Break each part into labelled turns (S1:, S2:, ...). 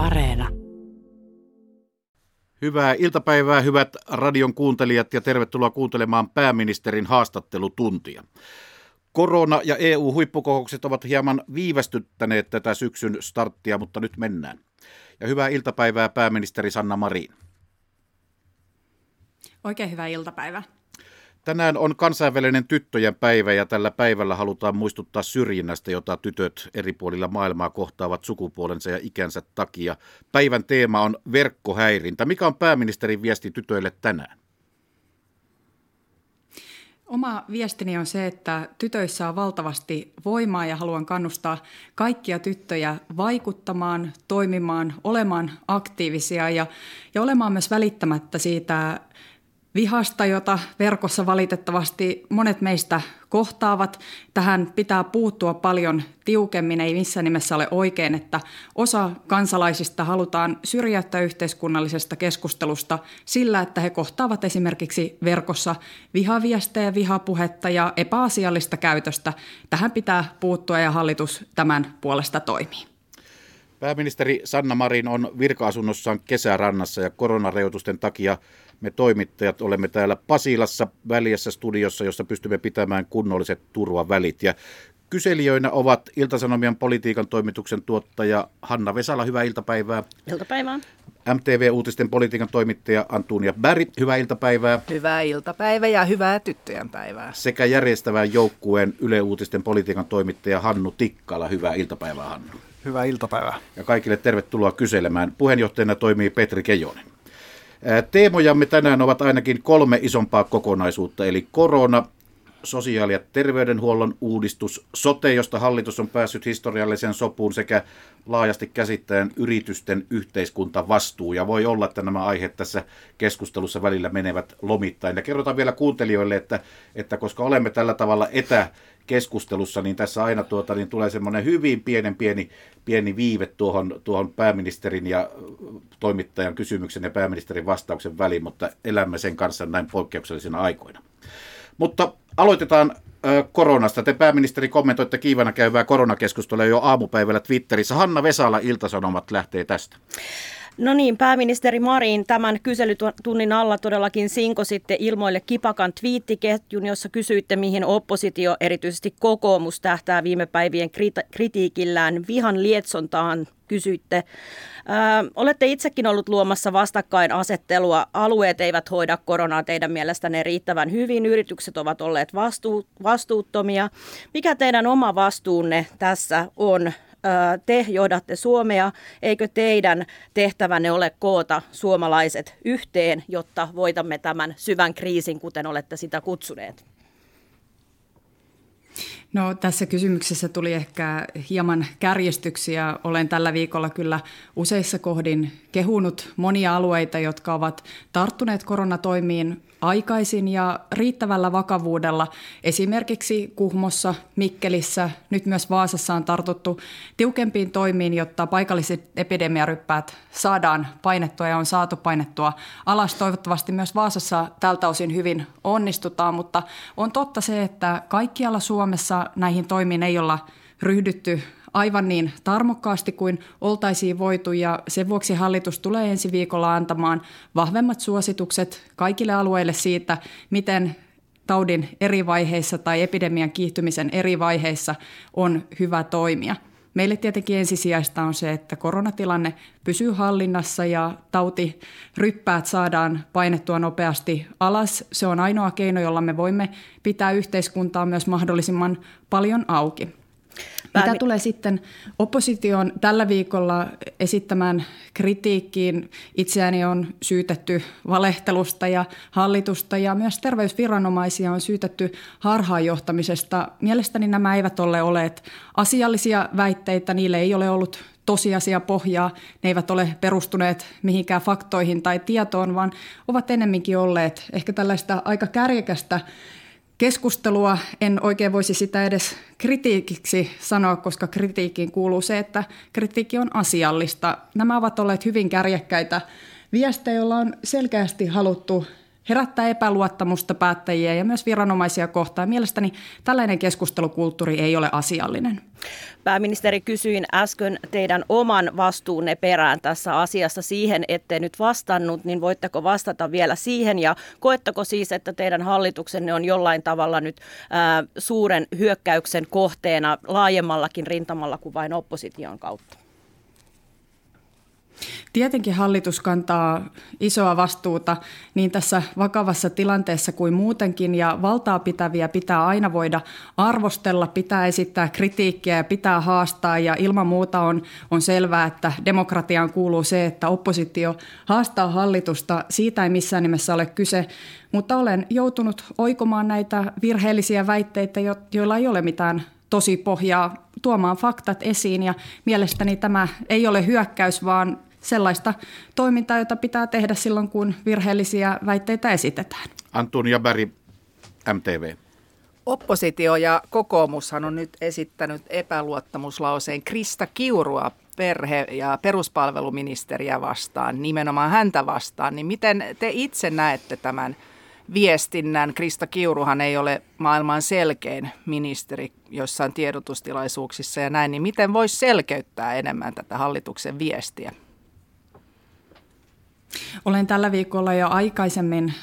S1: Areena.
S2: Hyvää iltapäivää, hyvät radion kuuntelijat, ja tervetuloa kuuntelemaan pääministerin haastattelutuntia. Korona- ja EU-huippukokoukset ovat hieman viivästyttäneet tätä syksyn starttia, mutta nyt mennään. Ja hyvää iltapäivää, pääministeri Sanna Marin.
S3: Oikein hyvää iltapäivää.
S2: Tänään on kansainvälinen tyttöjen päivä ja tällä päivällä halutaan muistuttaa syrjinnästä, jota tytöt eri puolilla maailmaa kohtaavat sukupuolensa ja ikänsä takia. Päivän teema on verkkohäirintä. Mikä on pääministerin viesti tytöille tänään?
S3: Oma viestini on se, että tytöissä on valtavasti voimaa ja haluan kannustaa kaikkia tyttöjä vaikuttamaan, toimimaan, olemaan aktiivisia ja, ja olemaan myös välittämättä siitä vihasta, jota verkossa valitettavasti monet meistä kohtaavat. Tähän pitää puuttua paljon tiukemmin. Ei missään nimessä ole oikein, että osa kansalaisista halutaan syrjäyttää yhteiskunnallisesta keskustelusta sillä, että he kohtaavat esimerkiksi verkossa vihaviestejä, vihapuhetta ja epäasiallista käytöstä. Tähän pitää puuttua ja hallitus tämän puolesta toimii.
S2: Pääministeri Sanna Marin on virka-asunnossaan kesärannassa ja koronarajoitusten takia me toimittajat olemme täällä Pasilassa väliässä studiossa, jossa pystymme pitämään kunnolliset turvavälit. Ja kyselijöinä ovat Iltasanomien politiikan toimituksen tuottaja Hanna Vesala, hyvää iltapäivää.
S4: Iltapäivää.
S2: MTV-uutisten politiikan toimittaja Antunia Bäri, hyvää iltapäivää.
S5: Hyvää iltapäivää ja hyvää tyttöjen päivää.
S2: Sekä järjestävän joukkueen Yle Uutisten politiikan toimittaja Hannu Tikkala, hyvää iltapäivää Hannu.
S6: Hyvää iltapäivää.
S2: Ja kaikille tervetuloa kyselemään. Puheenjohtajana toimii Petri Kejonen. Teemojamme tänään ovat ainakin kolme isompaa kokonaisuutta, eli korona, sosiaali- ja terveydenhuollon uudistus, sote, josta hallitus on päässyt historialliseen sopuun sekä laajasti käsittäen yritysten yhteiskuntavastuu. Ja voi olla, että nämä aiheet tässä keskustelussa välillä menevät lomittain. Ja kerrotaan vielä kuuntelijoille, että, että koska olemme tällä tavalla etä keskustelussa, niin tässä aina tuota, niin tulee semmoinen hyvin pienen pieni, pieni viive tuohon, tuohon pääministerin ja toimittajan kysymyksen ja pääministerin vastauksen väliin, mutta elämme sen kanssa näin poikkeuksellisina aikoina. Mutta aloitetaan koronasta. Te pääministeri kommentoitte kiivana käyvää koronakeskustelua jo aamupäivällä Twitterissä. Hanna Vesala, Iltasanomat lähtee tästä.
S4: No niin, pääministeri Marin tämän kyselytunnin alla todellakin sinko sitten ilmoille kipakan twiittiketjun, jossa kysyitte, mihin oppositio, erityisesti kokoomus, tähtää viime päivien kritiikillään vihan lietsontaan kysyitte. Ö, olette itsekin ollut luomassa vastakkainasettelua. Alueet eivät hoida koronaa teidän mielestänne riittävän hyvin. Yritykset ovat olleet vastuu, vastuuttomia. Mikä teidän oma vastuunne tässä on? Te johdatte Suomea, eikö teidän tehtävänne ole koota suomalaiset yhteen, jotta voitamme tämän syvän kriisin, kuten olette sitä kutsuneet?
S3: No tässä kysymyksessä tuli ehkä hieman kärjestyksiä. Olen tällä viikolla kyllä useissa kohdin kehunut monia alueita, jotka ovat tarttuneet koronatoimiin aikaisin ja riittävällä vakavuudella. Esimerkiksi Kuhmossa, Mikkelissä, nyt myös Vaasassa on tartuttu tiukempiin toimiin, jotta paikalliset epidemiaryppäät saadaan painettua ja on saatu painettua alas. Toivottavasti myös Vaasassa tältä osin hyvin onnistutaan, mutta on totta se, että kaikkialla Suomessa näihin toimiin ei olla ryhdytty aivan niin tarmokkaasti kuin oltaisiin voitu ja sen vuoksi hallitus tulee ensi viikolla antamaan vahvemmat suositukset kaikille alueille siitä, miten taudin eri vaiheissa tai epidemian kiihtymisen eri vaiheissa on hyvä toimia. Meille tietenkin ensisijaista on se, että koronatilanne pysyy hallinnassa ja tautiryppäät saadaan painettua nopeasti alas. Se on ainoa keino, jolla me voimme pitää yhteiskuntaa myös mahdollisimman paljon auki. Mitä tulee sitten opposition tällä viikolla esittämään kritiikkiin, itseäni on syytetty valehtelusta ja hallitusta ja myös terveysviranomaisia on syytetty harhaanjohtamisesta. Mielestäni nämä eivät ole olleet asiallisia väitteitä, niille ei ole ollut tosiasia pohjaa, ne eivät ole perustuneet mihinkään faktoihin tai tietoon, vaan ovat enemminkin olleet ehkä tällaista aika kärjekästä keskustelua. En oikein voisi sitä edes kritiikiksi sanoa, koska kritiikkiin kuuluu se, että kritiikki on asiallista. Nämä ovat olleet hyvin kärjekkäitä viestejä, joilla on selkeästi haluttu herättää epäluottamusta päättäjiä ja myös viranomaisia kohtaan. Mielestäni tällainen keskustelukulttuuri ei ole asiallinen.
S4: Pääministeri, kysyin äsken teidän oman vastuunne perään tässä asiassa siihen, ette nyt vastannut, niin voitteko vastata vielä siihen ja koetteko siis, että teidän hallituksenne on jollain tavalla nyt ää, suuren hyökkäyksen kohteena laajemmallakin rintamalla kuin vain opposition kautta?
S3: Tietenkin hallitus kantaa isoa vastuuta niin tässä vakavassa tilanteessa kuin muutenkin, ja valtaa pitäviä pitää aina voida arvostella, pitää esittää kritiikkiä ja pitää haastaa, ja ilman muuta on, on selvää, että demokratiaan kuuluu se, että oppositio haastaa hallitusta. Siitä ei missään nimessä ole kyse, mutta olen joutunut oikomaan näitä virheellisiä väitteitä, joilla ei ole mitään tosi pohjaa tuomaan faktat esiin ja mielestäni tämä ei ole hyökkäys, vaan sellaista toimintaa, jota pitää tehdä silloin, kun virheellisiä väitteitä esitetään.
S2: Antonia Berg, MTV.
S5: Oppositio ja kokoomushan on nyt esittänyt epäluottamuslauseen Krista Kiurua perhe- ja peruspalveluministeriä vastaan, nimenomaan häntä vastaan. Niin miten te itse näette tämän viestinnän? Krista Kiuruhan ei ole maailman selkein ministeri jossain tiedotustilaisuuksissa ja näin, niin miten voisi selkeyttää enemmän tätä hallituksen viestiä?
S3: Olen tällä viikolla jo aikaisemmin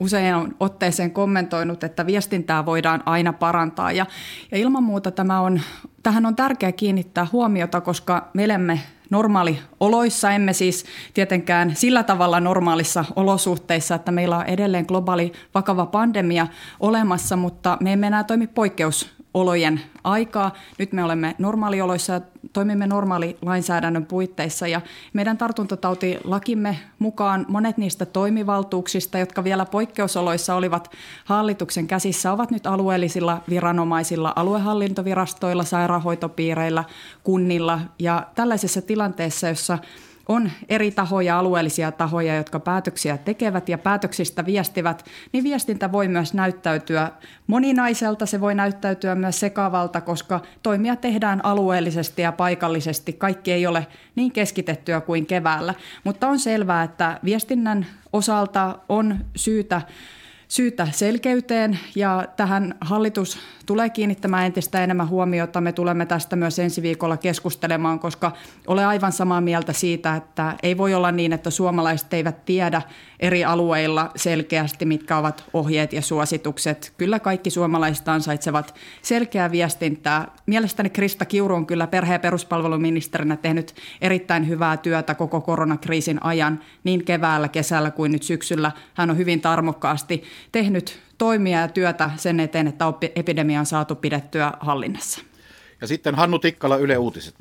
S3: usein otteeseen kommentoinut, että viestintää voidaan aina parantaa. Ja, ja ilman muuta tämä on, tähän on tärkeää kiinnittää huomiota, koska me elämme normaalioloissa, emme siis tietenkään sillä tavalla normaalissa olosuhteissa, että meillä on edelleen globaali vakava pandemia olemassa, mutta me emme enää toimi poikkeus olojen aikaa. Nyt me olemme normaalioloissa ja toimimme normaalilainsäädännön puitteissa ja meidän tartuntatautilakimme mukaan monet niistä toimivaltuuksista, jotka vielä poikkeusoloissa olivat hallituksen käsissä, ovat nyt alueellisilla viranomaisilla, aluehallintovirastoilla, sairaanhoitopiireillä, kunnilla ja tällaisessa tilanteessa, jossa on eri tahoja, alueellisia tahoja, jotka päätöksiä tekevät ja päätöksistä viestivät, niin viestintä voi myös näyttäytyä moninaiselta, se voi näyttäytyä myös sekavalta, koska toimia tehdään alueellisesti ja paikallisesti. Kaikki ei ole niin keskitettyä kuin keväällä, mutta on selvää, että viestinnän osalta on syytä syytä selkeyteen ja tähän hallitus tulee kiinnittämään entistä enemmän huomiota. Me tulemme tästä myös ensi viikolla keskustelemaan, koska olen aivan samaa mieltä siitä, että ei voi olla niin, että suomalaiset eivät tiedä eri alueilla selkeästi, mitkä ovat ohjeet ja suositukset. Kyllä kaikki suomalaiset ansaitsevat selkeää viestintää. Mielestäni Krista Kiuru on kyllä perhe- ja peruspalveluministerinä tehnyt erittäin hyvää työtä koko koronakriisin ajan, niin keväällä, kesällä kuin nyt syksyllä. Hän on hyvin tarmokkaasti tehnyt toimia ja työtä sen eteen, että epidemia on saatu pidettyä hallinnassa.
S2: Ja sitten Hannu Tikkala, Yle Uutiset.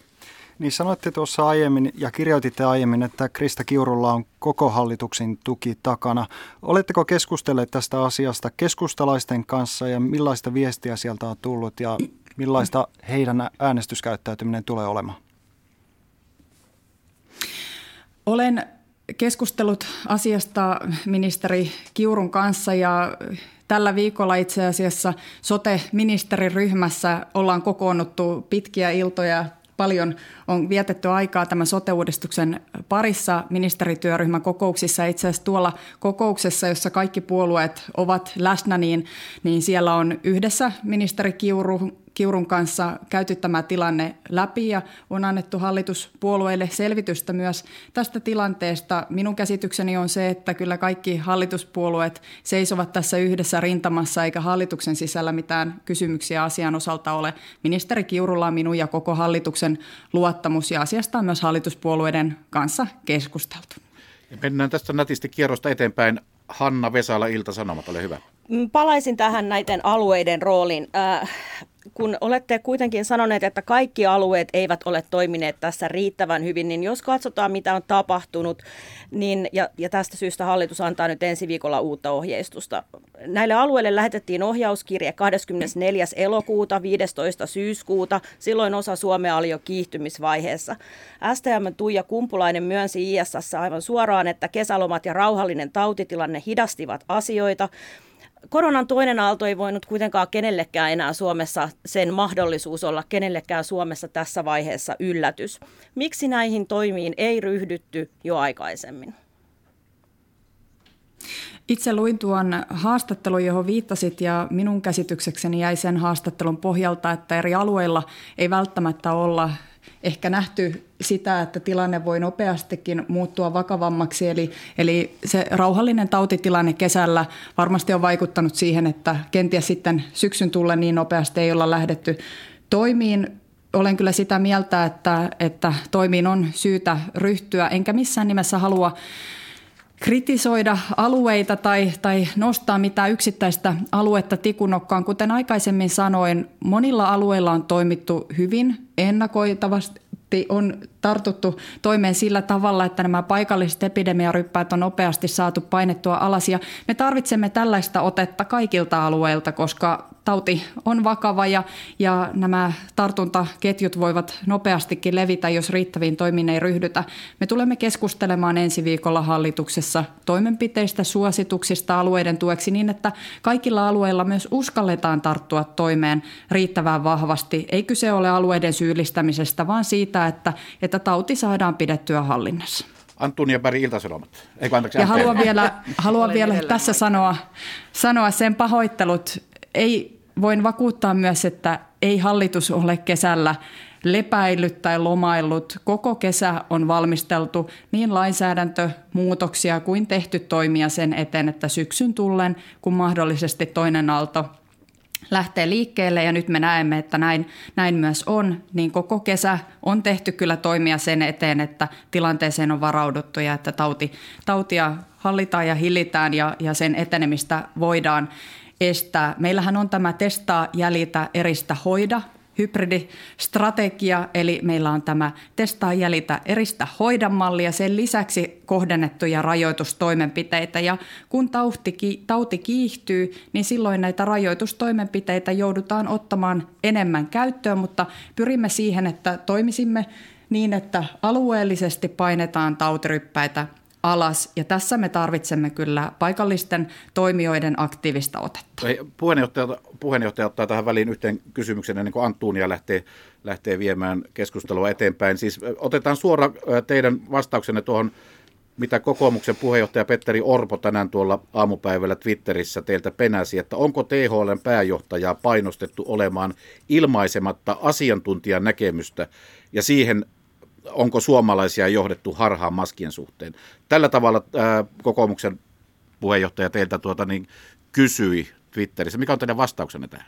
S1: Niin sanoitte tuossa aiemmin ja kirjoititte aiemmin, että Krista Kiurulla on koko hallituksen tuki takana. Oletteko keskustelleet tästä asiasta keskustalaisten kanssa ja millaista viestiä sieltä on tullut ja millaista heidän äänestyskäyttäytyminen tulee olemaan?
S3: Olen keskustellut asiasta ministeri Kiurun kanssa ja tällä viikolla itse asiassa sote-ministeriryhmässä ollaan kokoonnuttu pitkiä iltoja paljon on vietetty aikaa tämän sote-uudistuksen parissa ministerityöryhmän kokouksissa. Itse asiassa tuolla kokouksessa, jossa kaikki puolueet ovat läsnä, niin, niin siellä on yhdessä ministeri Kiuru Kiurun kanssa käyty tämä tilanne läpi ja on annettu hallituspuolueille selvitystä myös tästä tilanteesta. Minun käsitykseni on se, että kyllä kaikki hallituspuolueet seisovat tässä yhdessä rintamassa eikä hallituksen sisällä mitään kysymyksiä asian osalta ole. Ministeri Kiurulla on minun ja koko hallituksen luottamus ja asiasta on myös hallituspuolueiden kanssa keskusteltu.
S2: Ja mennään tästä nätisti kierrosta eteenpäin. Hanna Vesala, Ilta-Sanomat, ole hyvä.
S4: Palaisin tähän näiden alueiden rooliin. Äh, kun olette kuitenkin sanoneet, että kaikki alueet eivät ole toimineet tässä riittävän hyvin, niin jos katsotaan, mitä on tapahtunut, niin, ja, ja tästä syystä hallitus antaa nyt ensi viikolla uutta ohjeistusta. Näille alueille lähetettiin ohjauskirje 24. elokuuta, 15. syyskuuta. Silloin osa Suomea oli jo kiihtymisvaiheessa. STM Tuija Kumpulainen myönsi ISS aivan suoraan, että kesälomat ja rauhallinen tautitilanne hidastivat asioita, koronan toinen aalto ei voinut kuitenkaan kenellekään enää Suomessa sen mahdollisuus olla kenellekään Suomessa tässä vaiheessa yllätys. Miksi näihin toimiin ei ryhdytty jo aikaisemmin?
S3: Itse luin tuon haastattelun, johon viittasit ja minun käsityksekseni jäi sen haastattelun pohjalta, että eri alueilla ei välttämättä olla ehkä nähty sitä, että tilanne voi nopeastikin muuttua vakavammaksi. Eli, eli se rauhallinen tautitilanne kesällä varmasti on vaikuttanut siihen, että kenties sitten syksyn tulle niin nopeasti ei olla lähdetty toimiin. Olen kyllä sitä mieltä, että, että toimiin on syytä ryhtyä, enkä missään nimessä halua kritisoida alueita tai, tai nostaa mitään yksittäistä aluetta tikunokkaan. Kuten aikaisemmin sanoin, monilla alueilla on toimittu hyvin ennakoitavasti on tartuttu toimeen sillä tavalla, että nämä paikalliset epidemiaryppäät on nopeasti saatu painettua alas. Ja me tarvitsemme tällaista otetta kaikilta alueilta, koska tauti on vakava ja, ja nämä tartuntaketjut voivat nopeastikin levitä, jos riittäviin toimiin ei ryhdytä. Me tulemme keskustelemaan ensi viikolla hallituksessa toimenpiteistä, suosituksista alueiden tueksi niin, että kaikilla alueilla myös uskalletaan tarttua toimeen riittävän vahvasti. Ei kyse ole alueiden syyllistämisestä, vaan siitä, että, että tauti saadaan pidettyä hallinnassa.
S2: Antunia Berg, Iltasanomat.
S3: Eikö, anteeksi, ja haluan vielä, haluan vielä tässä sanoa, sanoa sen pahoittelut ei, voin vakuuttaa myös, että ei hallitus ole kesällä lepäillyt tai lomaillut. Koko kesä on valmisteltu niin lainsäädäntömuutoksia kuin tehty toimia sen eteen, että syksyn tullen, kun mahdollisesti toinen aalto lähtee liikkeelle ja nyt me näemme, että näin, näin myös on, niin koko kesä on tehty kyllä toimia sen eteen, että tilanteeseen on varauduttu ja että tauti, tautia hallitaan ja hillitään ja, ja sen etenemistä voidaan estää. Meillähän on tämä testaa, jäljitä, eristä, hoida hybridistrategia, eli meillä on tämä testaa, jäljitä, eristä, hoida malli ja sen lisäksi kohdennettuja rajoitustoimenpiteitä. Ja kun tauti, tauti kiihtyy, niin silloin näitä rajoitustoimenpiteitä joudutaan ottamaan enemmän käyttöön, mutta pyrimme siihen, että toimisimme niin, että alueellisesti painetaan tautiryppäitä alas. Ja tässä me tarvitsemme kyllä paikallisten toimijoiden aktiivista otetta.
S2: Puheenjohtaja, puheenjohtaja ottaa tähän väliin yhteen kysymyksen ennen kuin Antuunia lähtee, lähtee viemään keskustelua eteenpäin. Siis otetaan suora teidän vastauksenne tuohon mitä kokoomuksen puheenjohtaja Petteri Orpo tänään tuolla aamupäivällä Twitterissä teiltä penäsi, että onko THLn pääjohtajaa painostettu olemaan ilmaisematta asiantuntijan näkemystä ja siihen onko suomalaisia johdettu harhaan maskien suhteen. Tällä tavalla ää, kokoomuksen puheenjohtaja teiltä tuota, niin, kysyi Twitterissä. Mikä on teidän vastauksenne tähän?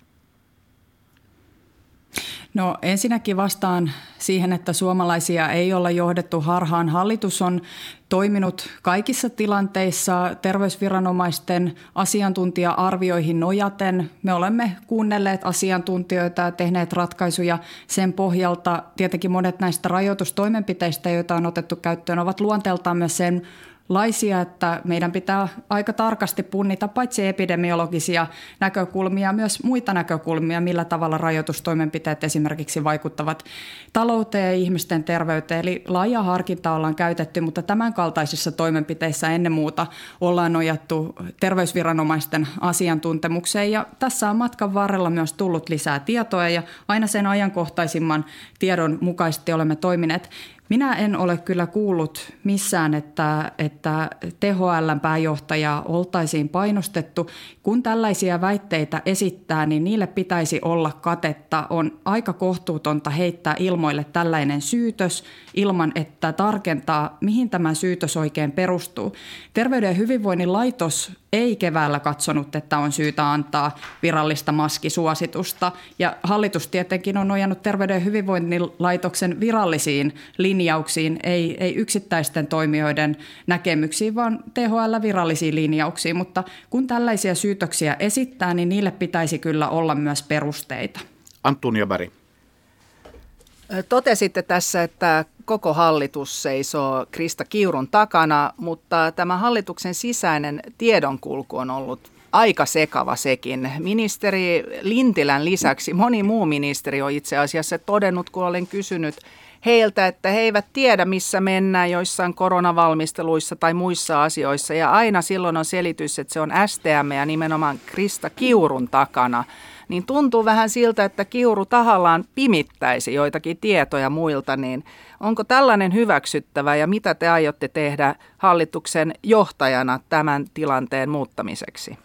S3: No ensinnäkin vastaan siihen, että suomalaisia ei olla johdettu harhaan. Hallitus on toiminut kaikissa tilanteissa terveysviranomaisten asiantuntija-arvioihin nojaten. Me olemme kuunnelleet asiantuntijoita ja tehneet ratkaisuja sen pohjalta. Tietenkin monet näistä rajoitustoimenpiteistä, joita on otettu käyttöön, ovat luonteeltaan myös sen laisia, että meidän pitää aika tarkasti punnita paitsi epidemiologisia näkökulmia, myös muita näkökulmia, millä tavalla rajoitustoimenpiteet esimerkiksi vaikuttavat talouteen ja ihmisten terveyteen. Eli laaja harkinta ollaan käytetty, mutta tämän kaltaisissa toimenpiteissä ennen muuta ollaan nojattu terveysviranomaisten asiantuntemukseen ja tässä on matkan varrella myös tullut lisää tietoa ja aina sen ajankohtaisimman tiedon mukaisesti olemme toimineet. Minä en ole kyllä kuullut missään, että, että THLn pääjohtaja oltaisiin painostettu. Kun tällaisia väitteitä esittää, niin niille pitäisi olla katetta. On aika kohtuutonta heittää ilmoille tällainen syytös ilman, että tarkentaa, mihin tämä syytös oikein perustuu. Terveyden ja hyvinvoinnin laitos ei keväällä katsonut, että on syytä antaa virallista maskisuositusta. Ja hallitus tietenkin on nojannut Terveyden ja hyvinvoinnin laitoksen virallisiin linjauksiin, ei, ei yksittäisten toimijoiden näkemyksiin, vaan THL virallisiin linjauksiin. Mutta kun tällaisia syytöksiä esittää, niin niille pitäisi kyllä olla myös perusteita.
S2: Antunia Bari.
S5: Totesitte tässä, että koko hallitus seisoo Krista Kiurun takana, mutta tämä hallituksen sisäinen tiedonkulku on ollut aika sekava sekin. Ministeri Lintilän lisäksi moni muu ministeri on itse asiassa todennut, kun olen kysynyt heiltä, että he eivät tiedä, missä mennään joissain koronavalmisteluissa tai muissa asioissa. Ja aina silloin on selitys, että se on STM ja nimenomaan Krista Kiurun takana. Niin tuntuu vähän siltä, että Kiuru tahallaan pimittäisi joitakin tietoja muilta, niin onko tällainen hyväksyttävä ja mitä te aiotte tehdä hallituksen johtajana tämän tilanteen muuttamiseksi?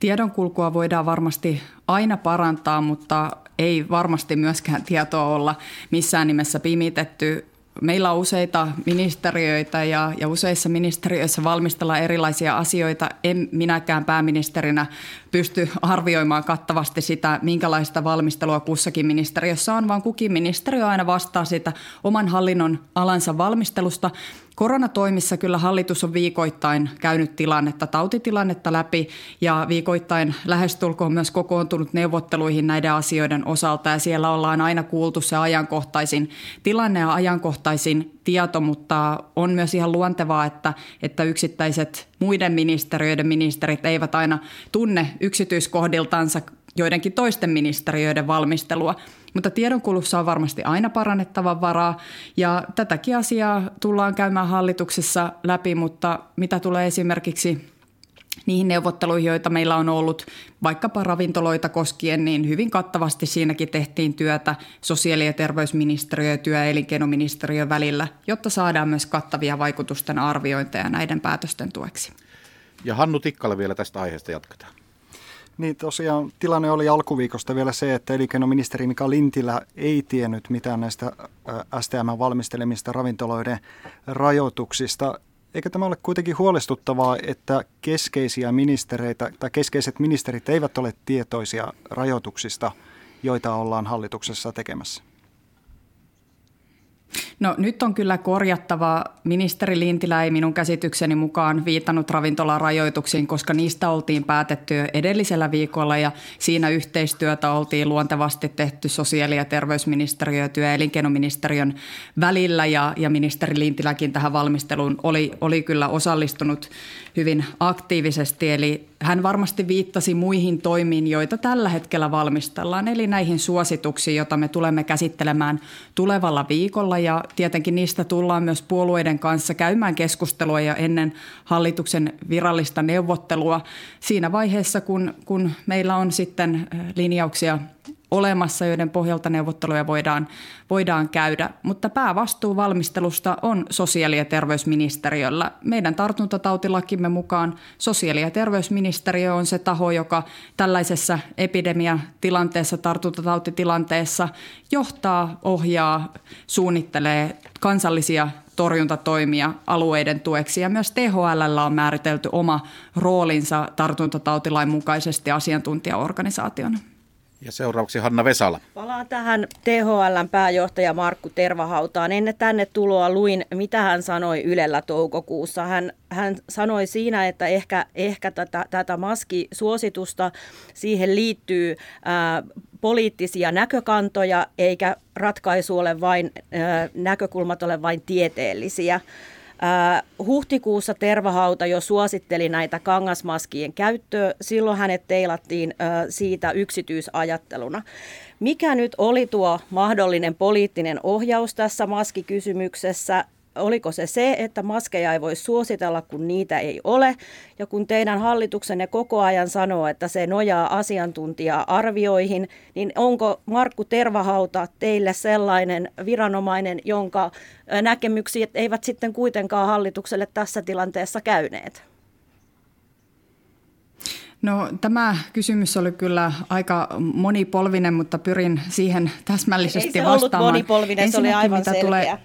S3: Tiedonkulkua voidaan varmasti aina parantaa, mutta ei varmasti myöskään tietoa olla missään nimessä pimitetty. Meillä on useita ministeriöitä ja, ja useissa ministeriöissä valmistellaan erilaisia asioita. En minäkään pääministerinä pysty arvioimaan kattavasti sitä, minkälaista valmistelua kussakin ministeriössä on, vaan kukin ministeriö aina vastaa siitä oman hallinnon alansa valmistelusta. Koronatoimissa kyllä hallitus on viikoittain käynyt tilannetta, tautitilannetta läpi ja viikoittain lähestulkoon myös kokoontunut neuvotteluihin näiden asioiden osalta ja siellä ollaan aina kuultu se ajankohtaisin tilanne ja ajankohtaisin tieto, mutta on myös ihan luontevaa, että, että yksittäiset muiden ministeriöiden ministerit eivät aina tunne yksityiskohdiltansa joidenkin toisten ministeriöiden valmistelua. Mutta tiedonkulussa on varmasti aina parannettava varaa ja tätäkin asiaa tullaan käymään hallituksessa läpi, mutta mitä tulee esimerkiksi niihin neuvotteluihin, joita meillä on ollut vaikkapa ravintoloita koskien, niin hyvin kattavasti siinäkin tehtiin työtä sosiaali- ja terveysministeriö ja työ- ja elinkeinoministeriö välillä, jotta saadaan myös kattavia vaikutusten arviointeja näiden päätösten tueksi.
S2: Ja Hannu Tikkala vielä tästä aiheesta jatketaan.
S1: Niin tosiaan tilanne oli alkuviikosta vielä se, että elinkeinoministeri Mika Lintilä ei tiennyt mitään näistä STM valmistelemista ravintoloiden rajoituksista. Eikö tämä ole kuitenkin huolestuttavaa, että keskeisiä ministereitä tai keskeiset ministerit eivät ole tietoisia rajoituksista, joita ollaan hallituksessa tekemässä?
S3: No nyt on kyllä korjattava. Ministeri Lintilä ei minun käsitykseni mukaan viitannut ravintolarajoituksiin, koska niistä oltiin päätetty edellisellä viikolla ja siinä yhteistyötä oltiin luontevasti tehty sosiaali- ja terveysministeriö ja työ- ja elinkeinoministeriön välillä ja, ja ministeri Lintiläkin tähän valmisteluun oli, oli kyllä osallistunut hyvin aktiivisesti. Eli hän varmasti viittasi muihin toimiin, joita tällä hetkellä valmistellaan, eli näihin suosituksiin, joita me tulemme käsittelemään tulevalla viikolla. Ja tietenkin niistä tullaan myös puolueiden kanssa käymään keskustelua ja ennen hallituksen virallista neuvottelua siinä vaiheessa, kun, kun meillä on sitten linjauksia olemassa, joiden pohjalta neuvotteluja voidaan, voidaan käydä. Mutta päävastuu valmistelusta on sosiaali- ja terveysministeriöllä. Meidän tartuntatautilakimme mukaan sosiaali- ja terveysministeriö on se taho, joka tällaisessa epidemiatilanteessa, tartuntatautitilanteessa johtaa, ohjaa, suunnittelee kansallisia torjuntatoimia alueiden tueksi. Ja myös THL on määritelty oma roolinsa tartuntatautilain mukaisesti asiantuntijaorganisaationa.
S2: Ja seuraavaksi Hanna Vesala.
S4: Palaan tähän THLn pääjohtaja Markku Tervahautaan. Ennen tänne tuloa luin, mitä hän sanoi Ylellä toukokuussa. Hän, hän sanoi siinä, että ehkä, ehkä tätä, tätä maskisuositusta, siihen liittyy ää, poliittisia näkökantoja, eikä ratkaisu ole vain, ää, näkökulmat ole vain tieteellisiä. Huhtikuussa Tervahauta jo suositteli näitä kangasmaskien käyttöä. Silloin hänet teilattiin siitä yksityisajatteluna. Mikä nyt oli tuo mahdollinen poliittinen ohjaus tässä maskikysymyksessä? Oliko se se, että maskeja ei voi suositella, kun niitä ei ole. Ja kun teidän hallituksenne koko ajan sanoo, että se nojaa asiantuntija-arvioihin, niin onko Markku Tervahauta teille sellainen viranomainen, jonka näkemykset eivät sitten kuitenkaan hallitukselle tässä tilanteessa käyneet?
S3: No tämä kysymys oli kyllä aika monipolvinen, mutta pyrin siihen täsmällisesti
S4: Ei se
S3: vastaamaan.
S4: ollut monipolvinen, se oli aivan mitä selkeä. Tulee,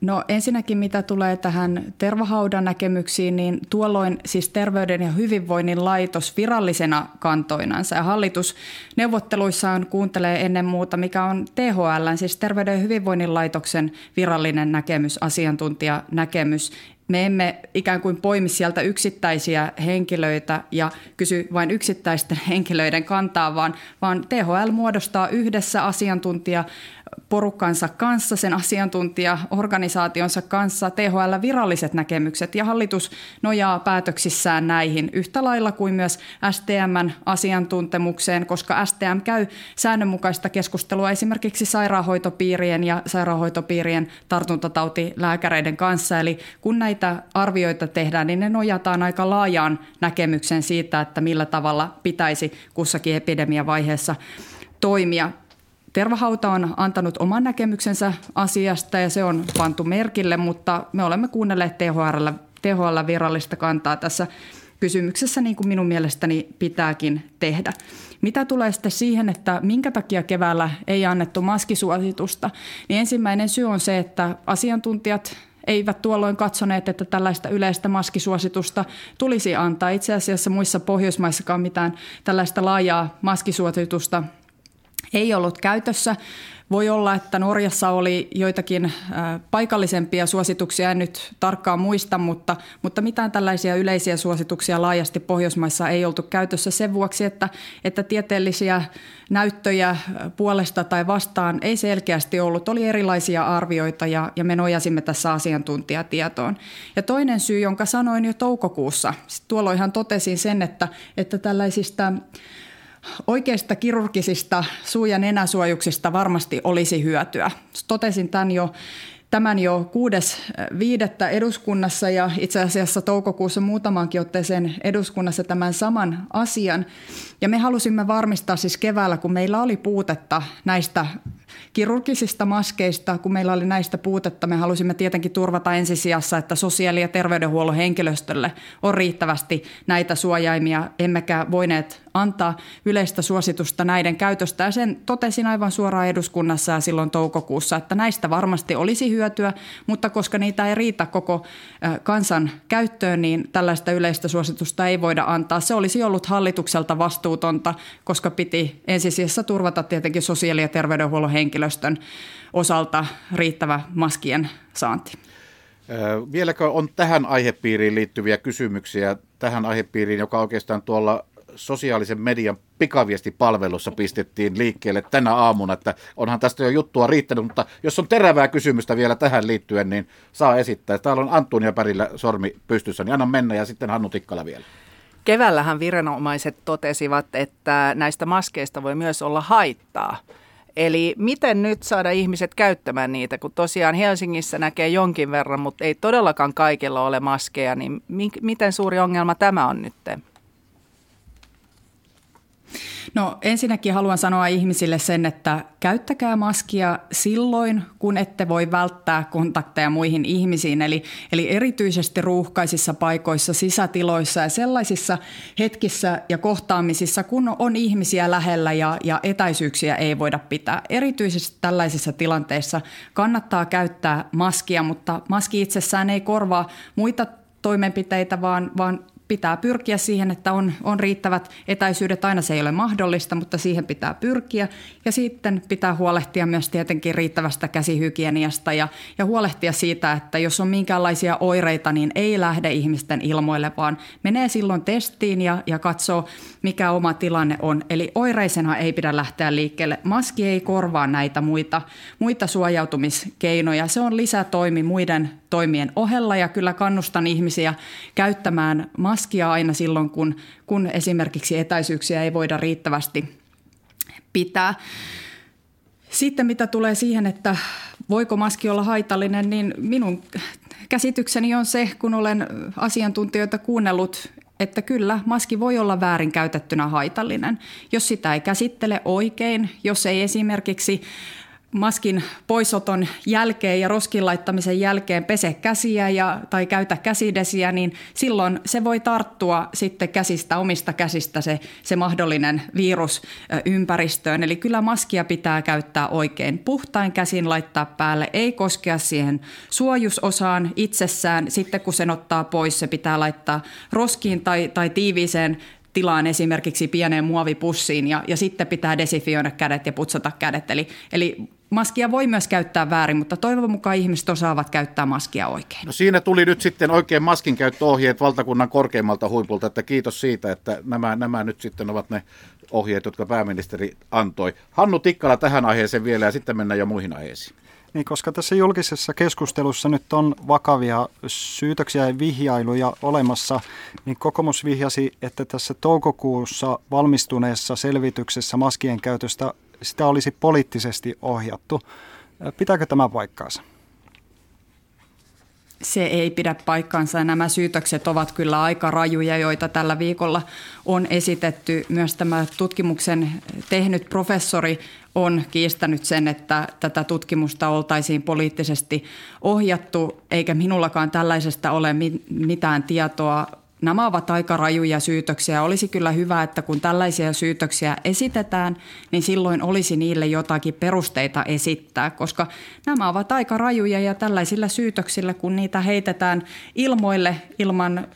S3: No ensinnäkin mitä tulee tähän tervahaudan näkemyksiin, niin tuolloin siis Terveyden ja hyvinvoinnin laitos virallisena kantoinansa ja hallitus neuvotteluissaan kuuntelee ennen muuta, mikä on THL, siis Terveyden ja hyvinvoinnin laitoksen virallinen näkemys, asiantuntijanäkemys. Me emme ikään kuin poimi sieltä yksittäisiä henkilöitä ja kysy vain yksittäisten henkilöiden kantaa, vaan, vaan THL muodostaa yhdessä asiantuntija porukkansa kanssa, sen asiantuntijaorganisaationsa kanssa THL viralliset näkemykset ja hallitus nojaa päätöksissään näihin yhtä lailla kuin myös STMn asiantuntemukseen, koska STM käy säännönmukaista keskustelua esimerkiksi sairaanhoitopiirien ja sairaanhoitopiirien tartuntatautilääkäreiden kanssa. Eli kun näitä arvioita tehdään, niin ne nojataan aika laajaan näkemykseen siitä, että millä tavalla pitäisi kussakin epidemiavaiheessa toimia. Tervahauta on antanut oman näkemyksensä asiasta ja se on pantu merkille, mutta me olemme kuunnelleet THL, THL virallista kantaa tässä kysymyksessä niin kuin minun mielestäni pitääkin tehdä. Mitä tulee sitten siihen, että minkä takia keväällä ei annettu maskisuositusta, niin ensimmäinen syy on se, että asiantuntijat eivät tuolloin katsoneet, että tällaista yleistä maskisuositusta tulisi antaa. Itse asiassa muissa Pohjoismaissakaan mitään tällaista laajaa maskisuositusta ei ollut käytössä. Voi olla, että Norjassa oli joitakin äh, paikallisempia suosituksia, en nyt tarkkaan muista, mutta, mutta mitään tällaisia yleisiä suosituksia laajasti Pohjoismaissa ei oltu käytössä sen vuoksi, että, että tieteellisiä näyttöjä äh, puolesta tai vastaan ei selkeästi ollut. Oli erilaisia arvioita ja, ja me nojasimme tässä asiantuntijatietoon. Ja toinen syy, jonka sanoin jo toukokuussa, tuolloinhan totesin sen, että, että tällaisista Oikeista kirurgisista suu- ja nenäsuojuksista varmasti olisi hyötyä. Totesin tämän jo tämän jo kuudes viidettä eduskunnassa ja itse asiassa toukokuussa muutamankin otteeseen eduskunnassa tämän saman asian. Ja me halusimme varmistaa siis keväällä, kun meillä oli puutetta näistä kirurgisista maskeista, kun meillä oli näistä puutetta, me halusimme tietenkin turvata ensisijassa, että sosiaali- ja terveydenhuollon henkilöstölle on riittävästi näitä suojaimia, emmekä voineet antaa yleistä suositusta näiden käytöstä. Ja sen totesin aivan suoraan eduskunnassa ja silloin toukokuussa, että näistä varmasti olisi hyötyä, mutta koska niitä ei riitä koko kansan käyttöön, niin tällaista yleistä suositusta ei voida antaa. Se olisi ollut hallitukselta vastuutonta, koska piti ensisijassa turvata tietenkin sosiaali- ja terveydenhuollon henkilöstön osalta riittävä maskien saanti.
S2: Vieläkö on tähän aihepiiriin liittyviä kysymyksiä, tähän aihepiiriin, joka oikeastaan tuolla sosiaalisen median pikaviestipalvelussa pistettiin liikkeelle tänä aamuna, että onhan tästä jo juttua riittänyt, mutta jos on terävää kysymystä vielä tähän liittyen, niin saa esittää. Täällä on Antunia Pärillä sormi pystyssä, niin anna mennä ja sitten Hannu Tikkala vielä.
S5: Keväällähän viranomaiset totesivat, että näistä maskeista voi myös olla haittaa. Eli miten nyt saada ihmiset käyttämään niitä, kun tosiaan Helsingissä näkee jonkin verran, mutta ei todellakaan kaikilla ole maskeja, niin miten suuri ongelma tämä on nyt?
S3: No ensinnäkin haluan sanoa ihmisille sen, että käyttäkää maskia silloin, kun ette voi välttää kontakteja muihin ihmisiin. Eli, eli erityisesti ruuhkaisissa paikoissa, sisätiloissa ja sellaisissa hetkissä ja kohtaamisissa, kun on ihmisiä lähellä ja, ja etäisyyksiä ei voida pitää. Erityisesti tällaisissa tilanteissa kannattaa käyttää maskia, mutta maski itsessään ei korvaa muita toimenpiteitä, vaan, vaan pitää pyrkiä siihen, että on, on riittävät etäisyydet. Aina se ei ole mahdollista, mutta siihen pitää pyrkiä. Ja sitten pitää huolehtia myös tietenkin riittävästä käsihygieniasta ja, ja huolehtia siitä, että jos on minkäänlaisia oireita, niin ei lähde ihmisten ilmoille, vaan menee silloin testiin ja, ja katsoo, mikä oma tilanne on. Eli oireisena ei pidä lähteä liikkeelle. Maski ei korvaa näitä muita, muita suojautumiskeinoja. Se on lisätoimi muiden toimien ohella ja kyllä kannustan ihmisiä käyttämään maskia aina silloin, kun, kun esimerkiksi etäisyyksiä ei voida riittävästi pitää. Sitten mitä tulee siihen, että voiko maski olla haitallinen, niin minun käsitykseni on se, kun olen asiantuntijoita kuunnellut, että kyllä maski voi olla väärin käytettynä haitallinen. Jos sitä ei käsittele oikein, jos ei esimerkiksi maskin poisoton jälkeen ja roskin laittamisen jälkeen pese käsiä ja, tai käytä käsidesiä, niin silloin se voi tarttua sitten käsistä, omista käsistä se, se mahdollinen virus ympäristöön. Eli kyllä maskia pitää käyttää oikein. Puhtain käsin laittaa päälle, ei koskea siihen suojusosaan itsessään. Sitten kun sen ottaa pois, se pitää laittaa roskiin tai, tai tiiviiseen tilaan esimerkiksi pieneen muovipussiin ja, ja sitten pitää desifioida kädet ja putsata kädet. Eli, eli maskia voi myös käyttää väärin, mutta toivon mukaan ihmiset osaavat käyttää maskia oikein.
S2: No siinä tuli nyt sitten oikein maskin käyttöohjeet valtakunnan korkeimmalta huipulta, että kiitos siitä, että nämä, nämä nyt sitten ovat ne ohjeet, jotka pääministeri antoi. Hannu Tikkala tähän aiheeseen vielä ja sitten mennään jo muihin aiheisiin.
S1: Niin, koska tässä julkisessa keskustelussa nyt on vakavia syytöksiä ja vihjailuja olemassa, niin kokoomus vihjasi, että tässä toukokuussa valmistuneessa selvityksessä maskien käytöstä sitä olisi poliittisesti ohjattu. Pitääkö tämä paikkaansa?
S3: Se ei pidä paikkaansa. Nämä syytökset ovat kyllä aika rajuja, joita tällä viikolla on esitetty. Myös tämä tutkimuksen tehnyt professori on kiistänyt sen, että tätä tutkimusta oltaisiin poliittisesti ohjattu, eikä minullakaan tällaisesta ole mitään tietoa. Nämä ovat aika rajuja syytöksiä. Olisi kyllä hyvä, että kun tällaisia syytöksiä esitetään, niin silloin olisi niille jotakin perusteita esittää, koska nämä ovat aika rajuja ja tällaisilla syytöksillä, kun niitä heitetään ilmoille ilman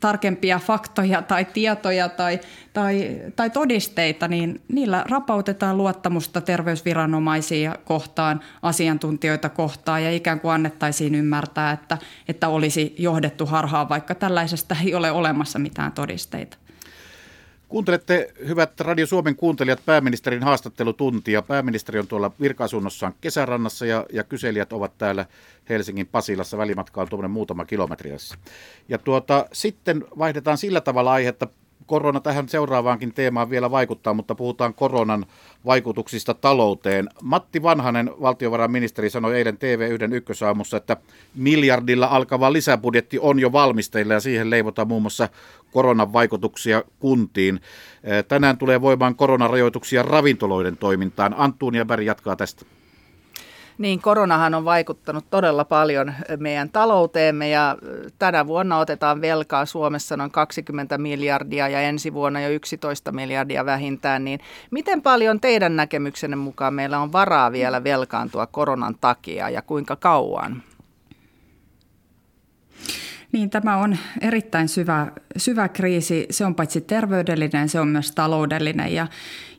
S3: tarkempia faktoja tai tietoja tai, tai, tai todisteita, niin niillä rapautetaan luottamusta terveysviranomaisia kohtaan, asiantuntijoita kohtaan ja ikään kuin annettaisiin ymmärtää, että, että olisi johdettu harhaan, vaikka tällaisesta ei ole olemassa mitään todisteita.
S2: Kuuntelette, hyvät Radio Suomen kuuntelijat, pääministerin haastattelutuntia. Pääministeri on tuolla virka-asunnossaan kesärannassa ja, ja kyselijät ovat täällä Helsingin Pasilassa. Välimatka on tuommoinen muutama kilometriässä. Ja tuota, sitten vaihdetaan sillä tavalla aihetta korona tähän seuraavaankin teemaan vielä vaikuttaa, mutta puhutaan koronan vaikutuksista talouteen. Matti Vanhanen, valtiovarainministeri, sanoi eilen TV1 ykkösaamussa, että miljardilla alkava lisäbudjetti on jo valmisteilla ja siihen leivotaan muun muassa koronan vaikutuksia kuntiin. Tänään tulee voimaan koronarajoituksia ravintoloiden toimintaan. Antuunia Berg jatkaa tästä.
S5: Niin, koronahan on vaikuttanut todella paljon meidän talouteemme ja tänä vuonna otetaan velkaa Suomessa noin 20 miljardia ja ensi vuonna jo 11 miljardia vähintään. Niin miten paljon teidän näkemyksenne mukaan meillä on varaa vielä velkaantua koronan takia ja kuinka kauan?
S3: Niin, tämä on erittäin syvä, syvä kriisi. Se on paitsi terveydellinen, se on myös taloudellinen ja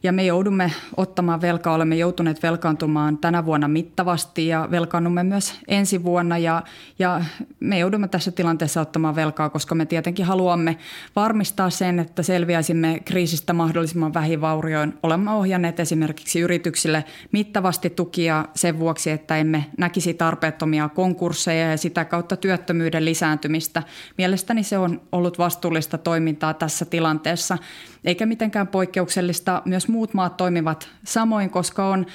S3: ja me joudumme ottamaan velkaa, olemme joutuneet velkaantumaan tänä vuonna mittavasti ja velkaannumme myös ensi vuonna ja, ja me joudumme tässä tilanteessa ottamaan velkaa, koska me tietenkin haluamme varmistaa sen, että selviäisimme kriisistä mahdollisimman vähin vaurioin. Olemme ohjanneet esimerkiksi yrityksille mittavasti tukia sen vuoksi, että emme näkisi tarpeettomia konkursseja ja sitä kautta työttömyyden lisääntymistä. Mielestäni se on ollut vastuullista toimintaa tässä tilanteessa eikä mitenkään poikkeuksellista. Myös muut maat toimivat samoin, koska on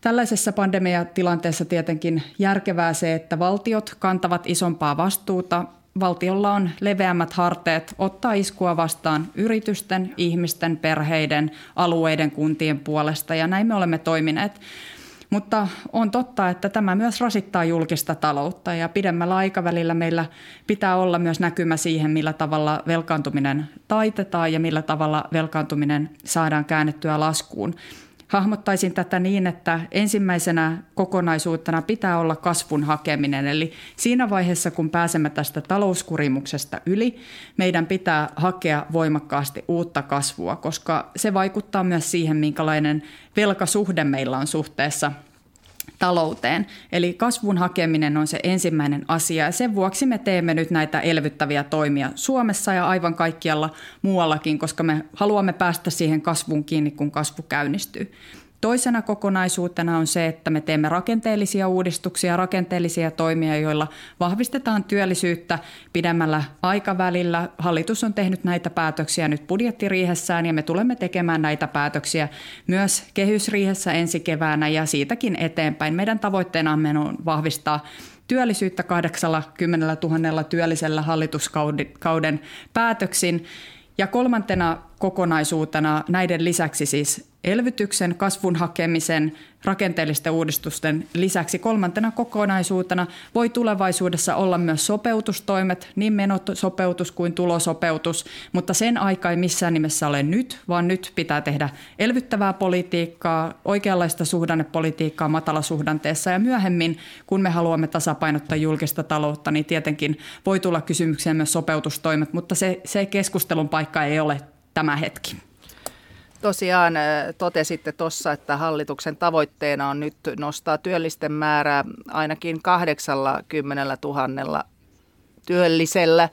S3: Tällaisessa pandemiatilanteessa tietenkin järkevää se, että valtiot kantavat isompaa vastuuta. Valtiolla on leveämmät harteet ottaa iskua vastaan yritysten, ihmisten, perheiden, alueiden, kuntien puolesta ja näin me olemme toimineet. Mutta on totta, että tämä myös rasittaa julkista taloutta ja pidemmällä aikavälillä meillä pitää olla myös näkymä siihen, millä tavalla velkaantuminen taitetaan ja millä tavalla velkaantuminen saadaan käännettyä laskuun. Hahmottaisin tätä niin, että ensimmäisenä kokonaisuutena pitää olla kasvun hakeminen. Eli siinä vaiheessa, kun pääsemme tästä talouskurimuksesta yli, meidän pitää hakea voimakkaasti uutta kasvua, koska se vaikuttaa myös siihen, minkälainen velkasuhde meillä on suhteessa talouteen. Eli kasvun hakeminen on se ensimmäinen asia ja sen vuoksi me teemme nyt näitä elvyttäviä toimia Suomessa ja aivan kaikkialla muuallakin, koska me haluamme päästä siihen kasvuun kiinni, kun kasvu käynnistyy. Toisena kokonaisuutena on se, että me teemme rakenteellisia uudistuksia, rakenteellisia toimia, joilla vahvistetaan työllisyyttä pidemmällä aikavälillä. Hallitus on tehnyt näitä päätöksiä nyt budjettiriihessään ja me tulemme tekemään näitä päätöksiä myös kehysriihessä ensi keväänä ja siitäkin eteenpäin. Meidän tavoitteenamme on vahvistaa työllisyyttä 80 000 työllisellä hallituskauden päätöksin. Ja kolmantena kokonaisuutena näiden lisäksi siis elvytyksen, kasvun hakemisen, rakenteellisten uudistusten lisäksi kolmantena kokonaisuutena voi tulevaisuudessa olla myös sopeutustoimet, niin menosopeutus kuin tulosopeutus, mutta sen aika ei missään nimessä ole nyt, vaan nyt pitää tehdä elvyttävää politiikkaa, oikeanlaista suhdannepolitiikkaa matalasuhdanteessa. Ja myöhemmin, kun me haluamme tasapainottaa julkista taloutta, niin tietenkin voi tulla kysymykseen myös sopeutustoimet, mutta se, se keskustelun paikka ei ole tämä hetki.
S5: Tosiaan totesitte tuossa, että hallituksen tavoitteena on nyt nostaa työllisten määrää ainakin 80 000 työllisellä.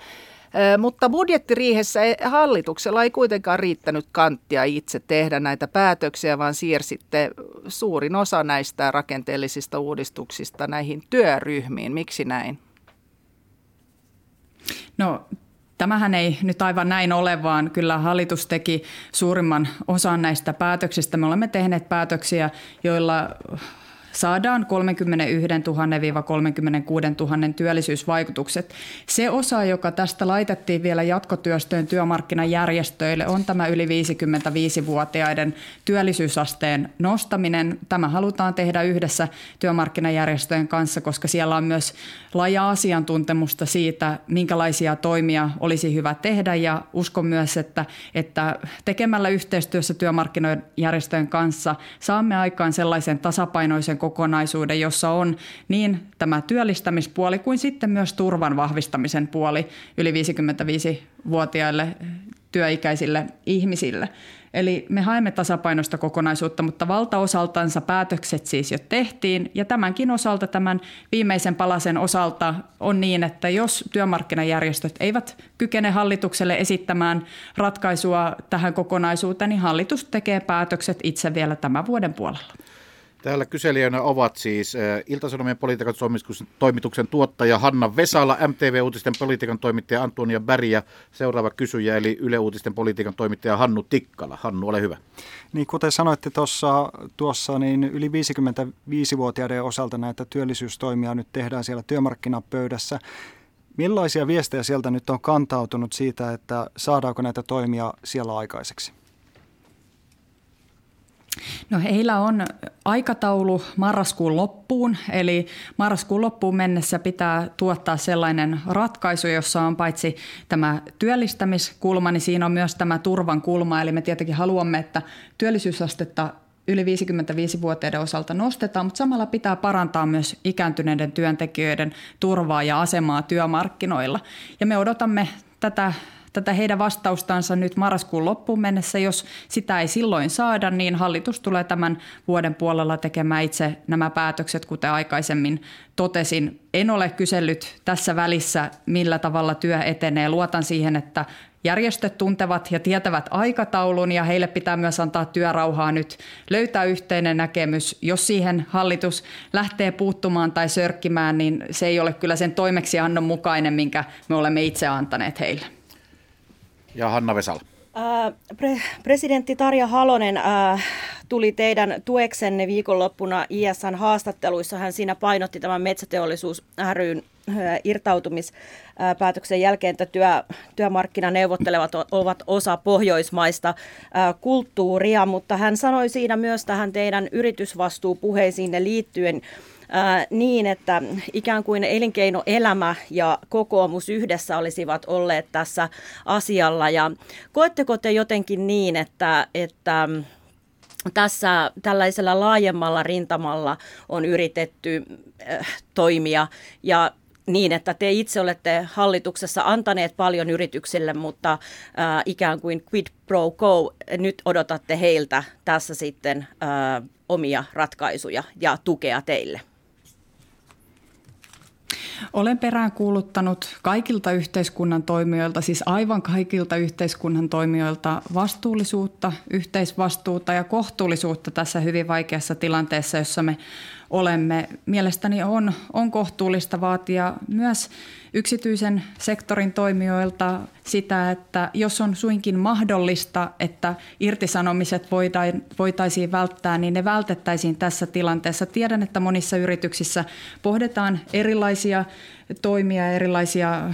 S5: Mutta budjettiriihessä hallituksella ei kuitenkaan riittänyt kanttia itse tehdä näitä päätöksiä, vaan siirsitte suurin osa näistä rakenteellisista uudistuksista näihin työryhmiin. Miksi näin?
S3: No Tämähän ei nyt aivan näin ole, vaan kyllä hallitus teki suurimman osan näistä päätöksistä. Me olemme tehneet päätöksiä, joilla saadaan 31 000-36 000 työllisyysvaikutukset. Se osa, joka tästä laitettiin vielä jatkotyöstöön työmarkkinajärjestöille, on tämä yli 55-vuotiaiden työllisyysasteen nostaminen. Tämä halutaan tehdä yhdessä työmarkkinajärjestöjen kanssa, koska siellä on myös laaja asiantuntemusta siitä, minkälaisia toimia olisi hyvä tehdä ja uskon myös, että, että tekemällä yhteistyössä työmarkkinajärjestöjen kanssa saamme aikaan sellaisen tasapainoisen kokonaisuuden, jossa on niin tämä työllistämispuoli kuin sitten myös turvan vahvistamisen puoli yli 55-vuotiaille työikäisille ihmisille. Eli me haemme tasapainoista kokonaisuutta, mutta valtaosaltansa päätökset siis jo tehtiin. Ja tämänkin osalta, tämän viimeisen palasen osalta on niin, että jos työmarkkinajärjestöt eivät kykene hallitukselle esittämään ratkaisua tähän kokonaisuuteen, niin hallitus tekee päätökset itse vielä tämän vuoden puolella.
S2: Täällä kyselijänä ovat siis äh, Ilta-Sanomien politiikan toimituksen tuottaja Hanna Vesala, MTV-uutisten politiikan toimittaja Antonia Bäri ja seuraava kysyjä eli Yle Uutisten politiikan toimittaja Hannu Tikkala. Hannu, ole hyvä.
S1: Niin kuten sanoitte tuossa, tuossa niin yli 55-vuotiaiden osalta näitä työllisyystoimia nyt tehdään siellä työmarkkinapöydässä. Millaisia viestejä sieltä nyt on kantautunut siitä, että saadaanko näitä toimia siellä aikaiseksi?
S3: No heillä on aikataulu marraskuun loppuun, eli marraskuun loppuun mennessä pitää tuottaa sellainen ratkaisu, jossa on paitsi tämä työllistämiskulma, niin siinä on myös tämä turvan kulma, eli me tietenkin haluamme, että työllisyysastetta yli 55-vuotiaiden osalta nostetaan, mutta samalla pitää parantaa myös ikääntyneiden työntekijöiden turvaa ja asemaa työmarkkinoilla. Ja me odotamme tätä tätä heidän vastaustansa nyt marraskuun loppuun mennessä. Jos sitä ei silloin saada, niin hallitus tulee tämän vuoden puolella tekemään itse nämä päätökset, kuten aikaisemmin totesin. En ole kysellyt tässä välissä, millä tavalla työ etenee. Luotan siihen, että järjestöt tuntevat ja tietävät aikataulun ja heille pitää myös antaa työrauhaa nyt löytää yhteinen näkemys. Jos siihen hallitus lähtee puuttumaan tai sörkkimään, niin se ei ole kyllä sen toimeksiannon mukainen, minkä me olemme itse antaneet heille
S2: ja Hanna Vesala.
S4: Pre- presidentti Tarja Halonen äh, tuli teidän tueksenne viikonloppuna ISN haastatteluissa. Hän siinä painotti tämän metsäteollisuus ryn irtautumispäätöksen jälkeen, että työ, työmarkkinaneuvottelevat ovat osa pohjoismaista kulttuuria, mutta hän sanoi siinä myös tähän teidän yritysvastuupuheisiinne liittyen, niin, että ikään kuin elinkeinoelämä ja kokoomus yhdessä olisivat olleet tässä asialla. Ja koetteko te jotenkin niin, että, että tässä tällaisella laajemmalla rintamalla on yritetty äh, toimia ja niin, että te itse olette hallituksessa antaneet paljon yrityksille, mutta äh, ikään kuin quid pro quo, nyt odotatte heiltä tässä sitten äh, omia ratkaisuja ja tukea teille.
S3: Olen peräänkuuluttanut kaikilta yhteiskunnan toimijoilta, siis aivan kaikilta yhteiskunnan toimijoilta vastuullisuutta, yhteisvastuuta ja kohtuullisuutta tässä hyvin vaikeassa tilanteessa, jossa me olemme. Mielestäni on, on kohtuullista vaatia myös yksityisen sektorin toimijoilta sitä, että jos on suinkin mahdollista, että irtisanomiset voitaisiin välttää, niin ne vältettäisiin tässä tilanteessa. Tiedän, että monissa yrityksissä pohditaan erilaisia toimia, erilaisia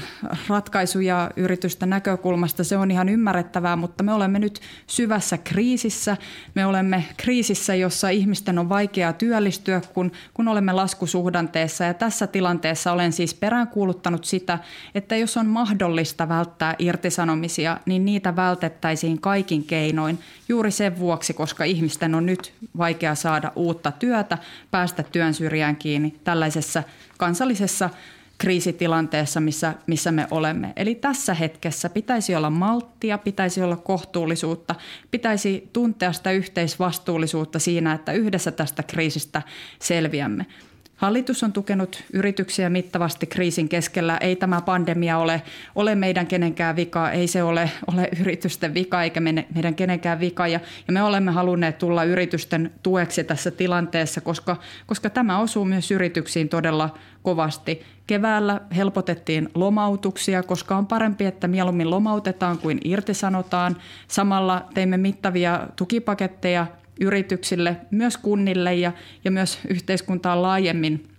S3: ratkaisuja yritysten näkökulmasta. Se on ihan ymmärrettävää, mutta me olemme nyt syvässä kriisissä. Me olemme kriisissä, jossa ihmisten on vaikeaa työllistyä, kun, kun olemme laskusuhdanteessa. Ja tässä tilanteessa olen siis peräänkuuluttanut sitä, että jos on mahdollista välttää irtisanomisia, niin niitä vältettäisiin kaikin keinoin juuri sen vuoksi, koska ihmisten on nyt vaikea saada uutta työtä, päästä työn syrjään kiinni tällaisessa kansallisessa kriisitilanteessa, missä, missä me olemme. Eli tässä hetkessä pitäisi olla malttia, pitäisi olla kohtuullisuutta, pitäisi tuntea sitä yhteisvastuullisuutta siinä, että yhdessä tästä kriisistä selviämme. Hallitus on tukenut yrityksiä mittavasti kriisin keskellä. Ei tämä pandemia ole, ole meidän kenenkään vika, ei se ole, ole yritysten vika eikä meidän kenenkään vika. Ja, ja me olemme halunneet tulla yritysten tueksi tässä tilanteessa, koska, koska tämä osuu myös yrityksiin todella kovasti. Keväällä helpotettiin lomautuksia, koska on parempi, että mieluummin lomautetaan kuin irtisanotaan. Samalla teimme mittavia tukipaketteja yrityksille, myös kunnille ja, ja myös yhteiskuntaan laajemmin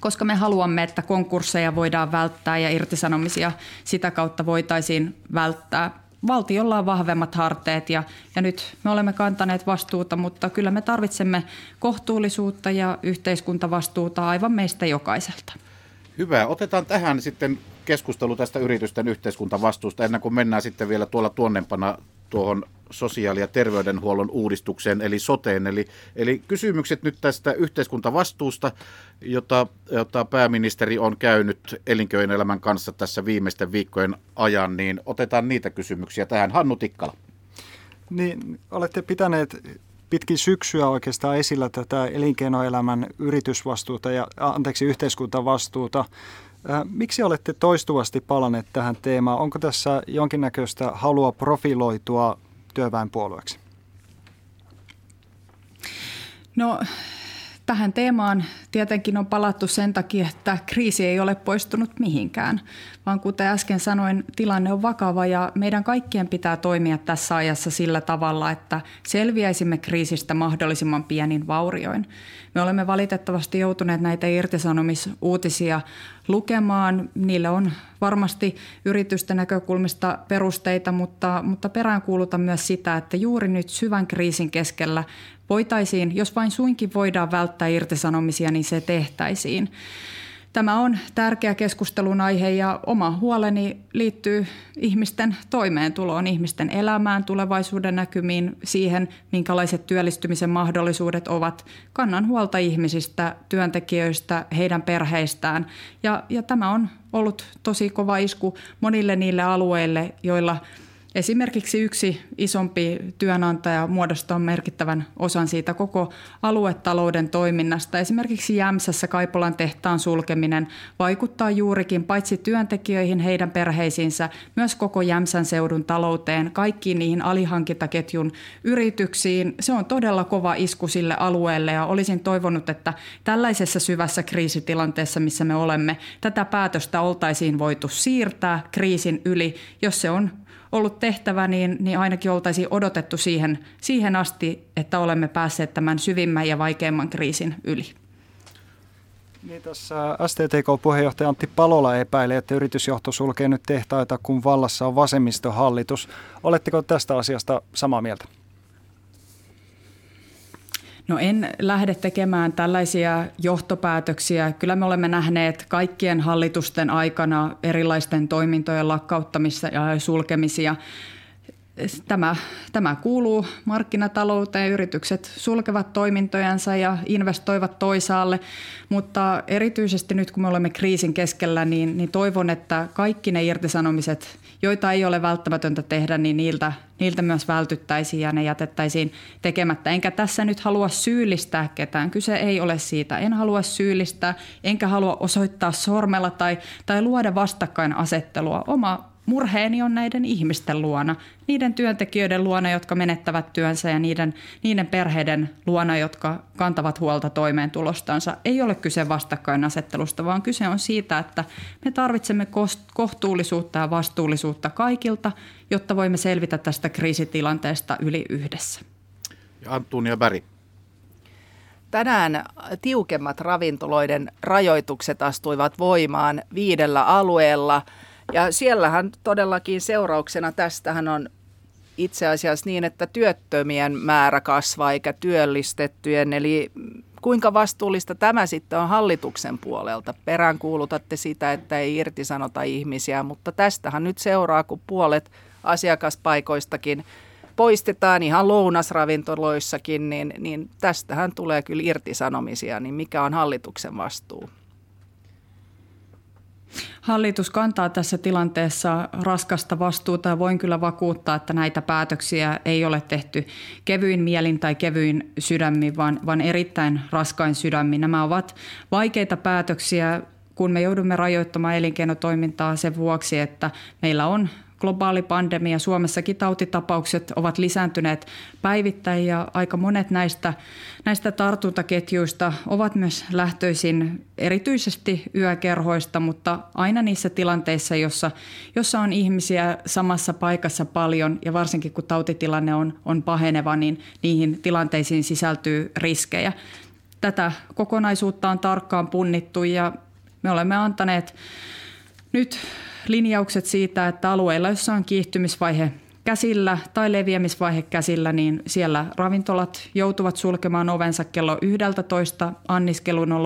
S3: koska me haluamme, että konkursseja voidaan välttää ja irtisanomisia sitä kautta voitaisiin välttää. Valtiolla on vahvemmat harteet ja, ja nyt me olemme kantaneet vastuuta, mutta kyllä me tarvitsemme kohtuullisuutta ja yhteiskuntavastuuta aivan meistä jokaiselta.
S2: Hyvä. Otetaan tähän sitten keskustelu tästä yritysten yhteiskuntavastuusta ennen kuin mennään sitten vielä tuolla tuonnempana tuohon sosiaali- ja terveydenhuollon uudistukseen, eli soteen. Eli, eli kysymykset nyt tästä yhteiskuntavastuusta, jota, jota pääministeri on käynyt elinkeinoelämän kanssa tässä viimeisten viikkojen ajan, niin otetaan niitä kysymyksiä tähän. Hannu Tikkala.
S1: Niin, olette pitäneet pitkin syksyä oikeastaan esillä tätä elinkeinoelämän yritysvastuuta ja anteeksi yhteiskuntavastuuta. Miksi olette toistuvasti palanneet tähän teemaan? Onko tässä jonkinnäköistä halua profiloitua työväenpuolueeksi?
S3: No tähän teemaan tietenkin on palattu sen takia, että kriisi ei ole poistunut mihinkään, vaan kuten äsken sanoin, tilanne on vakava ja meidän kaikkien pitää toimia tässä ajassa sillä tavalla, että selviäisimme kriisistä mahdollisimman pienin vaurioin. Me olemme valitettavasti joutuneet näitä irtisanomisuutisia lukemaan. Niille on varmasti yritysten näkökulmista perusteita, mutta, mutta peräänkuulutan myös sitä, että juuri nyt syvän kriisin keskellä voitaisiin, jos vain suinkin voidaan välttää irtisanomisia, niin se tehtäisiin. Tämä on tärkeä keskustelun aihe ja oma huoleni liittyy ihmisten toimeentuloon, ihmisten elämään, tulevaisuuden näkymiin, siihen, minkälaiset työllistymisen mahdollisuudet ovat. Kannan huolta ihmisistä, työntekijöistä, heidän perheistään ja, ja tämä on ollut tosi kova isku monille niille alueille, joilla – Esimerkiksi yksi isompi työnantaja muodostaa merkittävän osan siitä koko aluetalouden toiminnasta. Esimerkiksi Jämsässä Kaipolan tehtaan sulkeminen vaikuttaa juurikin paitsi työntekijöihin, heidän perheisiinsä, myös koko Jämsän seudun talouteen, kaikkiin niihin alihankintaketjun yrityksiin. Se on todella kova isku sille alueelle ja olisin toivonut, että tällaisessa syvässä kriisitilanteessa, missä me olemme, tätä päätöstä oltaisiin voitu siirtää kriisin yli, jos se on ollut tehtävä, niin, niin ainakin oltaisiin odotettu siihen, siihen asti, että olemme päässeet tämän syvimmän ja vaikeimman kriisin yli.
S1: Niin tässä STTK-puheenjohtaja Antti Palola epäili, että yritysjohto sulkee nyt tehtaita, kun vallassa on vasemmistohallitus. Oletteko tästä asiasta samaa mieltä?
S3: No en lähde tekemään tällaisia johtopäätöksiä. Kyllä me olemme nähneet kaikkien hallitusten aikana erilaisten toimintojen lakkauttamista ja sulkemisia. Tämä, tämä kuuluu markkinatalouteen. Yritykset sulkevat toimintojansa ja investoivat toisaalle, mutta erityisesti nyt kun me olemme kriisin keskellä, niin, niin toivon, että kaikki ne irtisanomiset, joita ei ole välttämätöntä tehdä, niin niiltä, niiltä myös vältyttäisiin ja ne jätettäisiin tekemättä. Enkä tässä nyt halua syyllistää ketään. Kyse ei ole siitä. En halua syyllistää, enkä halua osoittaa sormella tai, tai luoda vastakkainasettelua. Oma murheeni on näiden ihmisten luona, niiden työntekijöiden luona, jotka menettävät työnsä ja niiden, niiden perheiden luona, jotka kantavat huolta toimeentulostansa. Ei ole kyse vastakkainasettelusta, vaan kyse on siitä, että me tarvitsemme kohtuullisuutta ja vastuullisuutta kaikilta, jotta voimme selvitä tästä kriisitilanteesta yli yhdessä.
S2: Ja Antunia Bäri.
S5: Tänään tiukemmat ravintoloiden rajoitukset astuivat voimaan viidellä alueella – ja siellähän todellakin seurauksena tästähän on itse asiassa niin, että työttömien määrä kasvaa eikä työllistettyjen. Eli kuinka vastuullista tämä sitten on hallituksen puolelta? Peräänkuulutatte sitä, että ei irtisanota ihmisiä, mutta tästähän nyt seuraa, kun puolet asiakaspaikoistakin poistetaan ihan lounasravintoloissakin, niin, niin tästähän tulee kyllä irtisanomisia, niin mikä on hallituksen vastuu?
S3: Hallitus kantaa tässä tilanteessa raskasta vastuuta ja voin kyllä vakuuttaa, että näitä päätöksiä ei ole tehty kevyin mielin tai kevyin sydämin, vaan, vaan erittäin raskain sydämin. Nämä ovat vaikeita päätöksiä, kun me joudumme rajoittamaan elinkeinotoimintaa sen vuoksi, että meillä on globaali pandemia. Suomessakin tautitapaukset ovat lisääntyneet päivittäin ja aika monet näistä, näistä tartuntaketjuista ovat myös lähtöisin erityisesti yökerhoista, mutta aina niissä tilanteissa, jossa, jossa on ihmisiä samassa paikassa paljon ja varsinkin kun tautitilanne on, on paheneva, niin niihin tilanteisiin sisältyy riskejä. Tätä kokonaisuutta on tarkkaan punnittu ja me olemme antaneet nyt linjaukset siitä, että alueilla, joissa on kiihtymisvaihe käsillä tai leviämisvaihe käsillä, niin siellä ravintolat joutuvat sulkemaan ovensa kello 11. Anniskelun on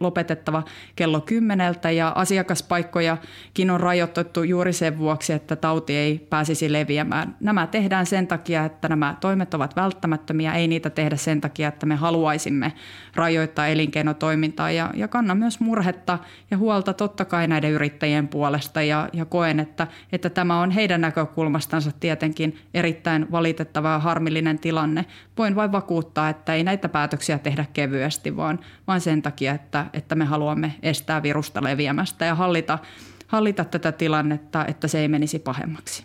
S3: lopetettava kello 10 ja asiakaspaikkojakin on rajoitettu juuri sen vuoksi, että tauti ei pääsisi leviämään. Nämä tehdään sen takia, että nämä toimet ovat välttämättömiä, ei niitä tehdä sen takia, että me haluaisimme rajoittaa elinkeinotoimintaa ja, ja kannan myös murhetta ja huolta totta kai näiden yrittäjien puolesta ja, ja koen, että, että tämä on heidän näkökulmastansa tietenkin erittäin valitettava ja harmillinen tilanne. Voin vain vakuuttaa, että ei näitä päätöksiä tehdä kevyesti, vaan, vaan sen takia, että, että me haluamme estää virusta leviämästä ja hallita, hallita tätä tilannetta, että se ei menisi pahemmaksi.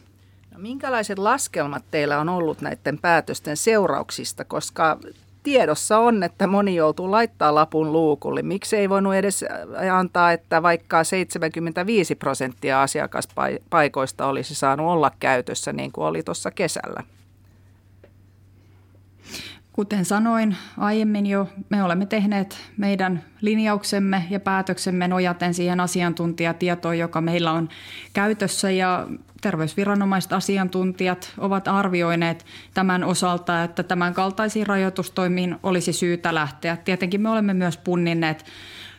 S5: No, minkälaiset laskelmat teillä on ollut näiden päätösten seurauksista, koska tiedossa on, että moni joutuu laittaa lapun luukulle. Miksi ei voinut edes antaa, että vaikka 75 prosenttia asiakaspaikoista olisi saanut olla käytössä niin kuin oli tuossa kesällä?
S3: Kuten sanoin aiemmin jo, me olemme tehneet meidän linjauksemme ja päätöksemme nojaten siihen asiantuntijatietoon, joka meillä on käytössä ja terveysviranomaiset asiantuntijat ovat arvioineet tämän osalta, että tämän kaltaisiin rajoitustoimiin olisi syytä lähteä. Tietenkin me olemme myös punninneet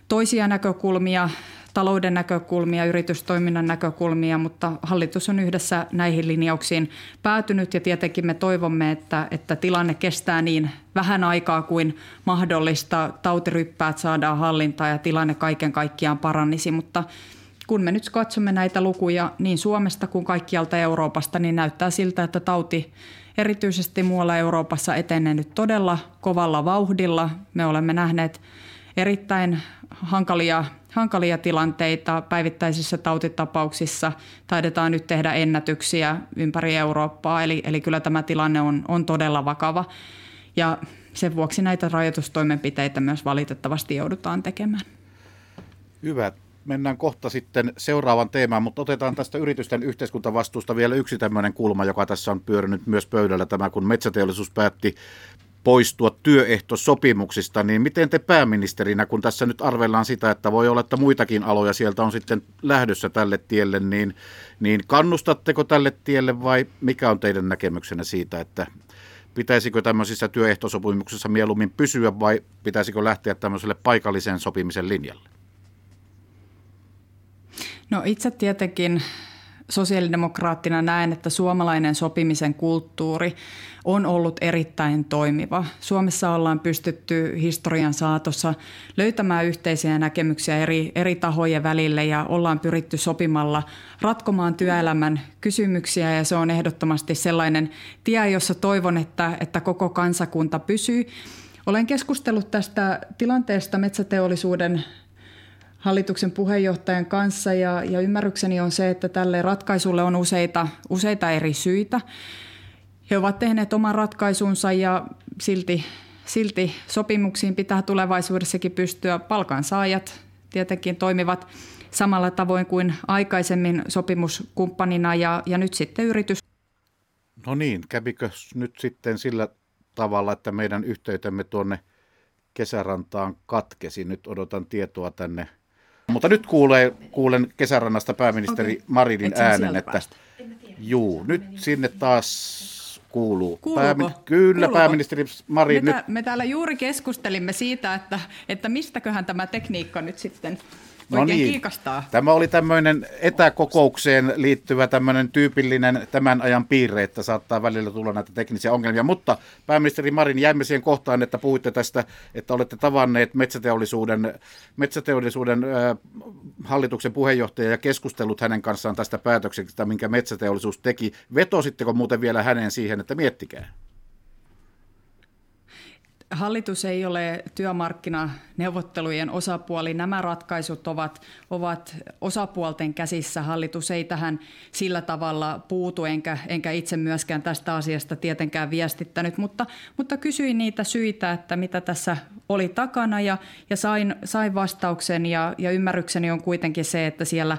S3: toisia näkökulmia talouden näkökulmia, yritystoiminnan näkökulmia, mutta hallitus on yhdessä näihin linjauksiin päätynyt ja tietenkin me toivomme, että, että tilanne kestää niin vähän aikaa kuin mahdollista. Tautiryppäät saadaan hallintaan ja tilanne kaiken kaikkiaan parannisi, mutta kun me nyt katsomme näitä lukuja niin Suomesta kuin kaikkialta Euroopasta, niin näyttää siltä, että tauti erityisesti muualla Euroopassa etenee nyt todella kovalla vauhdilla. Me olemme nähneet erittäin hankalia hankalia tilanteita päivittäisissä tautitapauksissa. Taidetaan nyt tehdä ennätyksiä ympäri Eurooppaa, eli, eli kyllä tämä tilanne on, on todella vakava. Ja sen vuoksi näitä rajoitustoimenpiteitä myös valitettavasti joudutaan tekemään.
S2: Hyvä. Mennään kohta sitten seuraavan teemaan, mutta otetaan tästä yritysten yhteiskuntavastuusta vielä yksi tämmöinen kulma, joka tässä on pyörinyt myös pöydällä, tämä kun metsäteollisuus päätti poistua työehtosopimuksista, niin miten te pääministerinä, kun tässä nyt arvellaan sitä, että voi olla, että muitakin aloja sieltä on sitten lähdössä tälle tielle, niin, niin kannustatteko tälle tielle vai mikä on teidän näkemyksenne siitä, että pitäisikö tämmöisissä työehtosopimuksissa mieluummin pysyä vai pitäisikö lähteä tämmöiselle paikallisen sopimisen linjalle?
S3: No itse tietenkin sosiaalidemokraattina näen, että suomalainen sopimisen kulttuuri on ollut erittäin toimiva. Suomessa ollaan pystytty historian saatossa löytämään yhteisiä näkemyksiä eri, eri tahojen välille ja ollaan pyritty sopimalla ratkomaan työelämän kysymyksiä ja se on ehdottomasti sellainen tie, jossa toivon, että, että koko kansakunta pysyy. Olen keskustellut tästä tilanteesta metsäteollisuuden hallituksen puheenjohtajan kanssa ja, ja ymmärrykseni on se, että tälle ratkaisulle on useita, useita eri syitä. He ovat tehneet oman ratkaisunsa ja silti, silti sopimuksiin pitää tulevaisuudessakin pystyä. Palkansaajat tietenkin toimivat samalla tavoin kuin aikaisemmin sopimuskumppanina ja, ja nyt sitten yritys.
S2: No niin, kävikö nyt sitten sillä tavalla, että meidän yhteytemme tuonne kesärantaan katkesi. Nyt odotan tietoa tänne mutta nyt kuulee, kuulen kesärannasta pääministeri okay. Marinin äänen, että juu, nyt sinne taas kuuluu.
S3: Päämi-
S2: kyllä, Kuuluuko? pääministeri Marin.
S3: Me,
S2: nyt...
S3: me täällä juuri keskustelimme siitä, että, että mistäköhän tämä tekniikka nyt sitten No niin. Kiikastaa.
S2: Tämä oli tämmöinen etäkokoukseen liittyvä tämmöinen tyypillinen tämän ajan piirre, että saattaa välillä tulla näitä teknisiä ongelmia. Mutta pääministeri Marin, jäimme siihen kohtaan, että puhuitte tästä, että olette tavanneet metsäteollisuuden, metsäteollisuuden äh, hallituksen puheenjohtaja ja keskustellut hänen kanssaan tästä päätöksestä, minkä metsäteollisuus teki. Vetositteko muuten vielä hänen siihen, että miettikää?
S3: Hallitus ei ole työmarkkinaneuvottelujen osapuoli. Nämä ratkaisut ovat, ovat osapuolten käsissä. Hallitus ei tähän sillä tavalla puutu, enkä, enkä itse myöskään tästä asiasta tietenkään viestittänyt, mutta, mutta kysyin niitä syitä, että mitä tässä oli takana ja, ja sain, sain vastauksen ja, ja ymmärrykseni on kuitenkin se, että siellä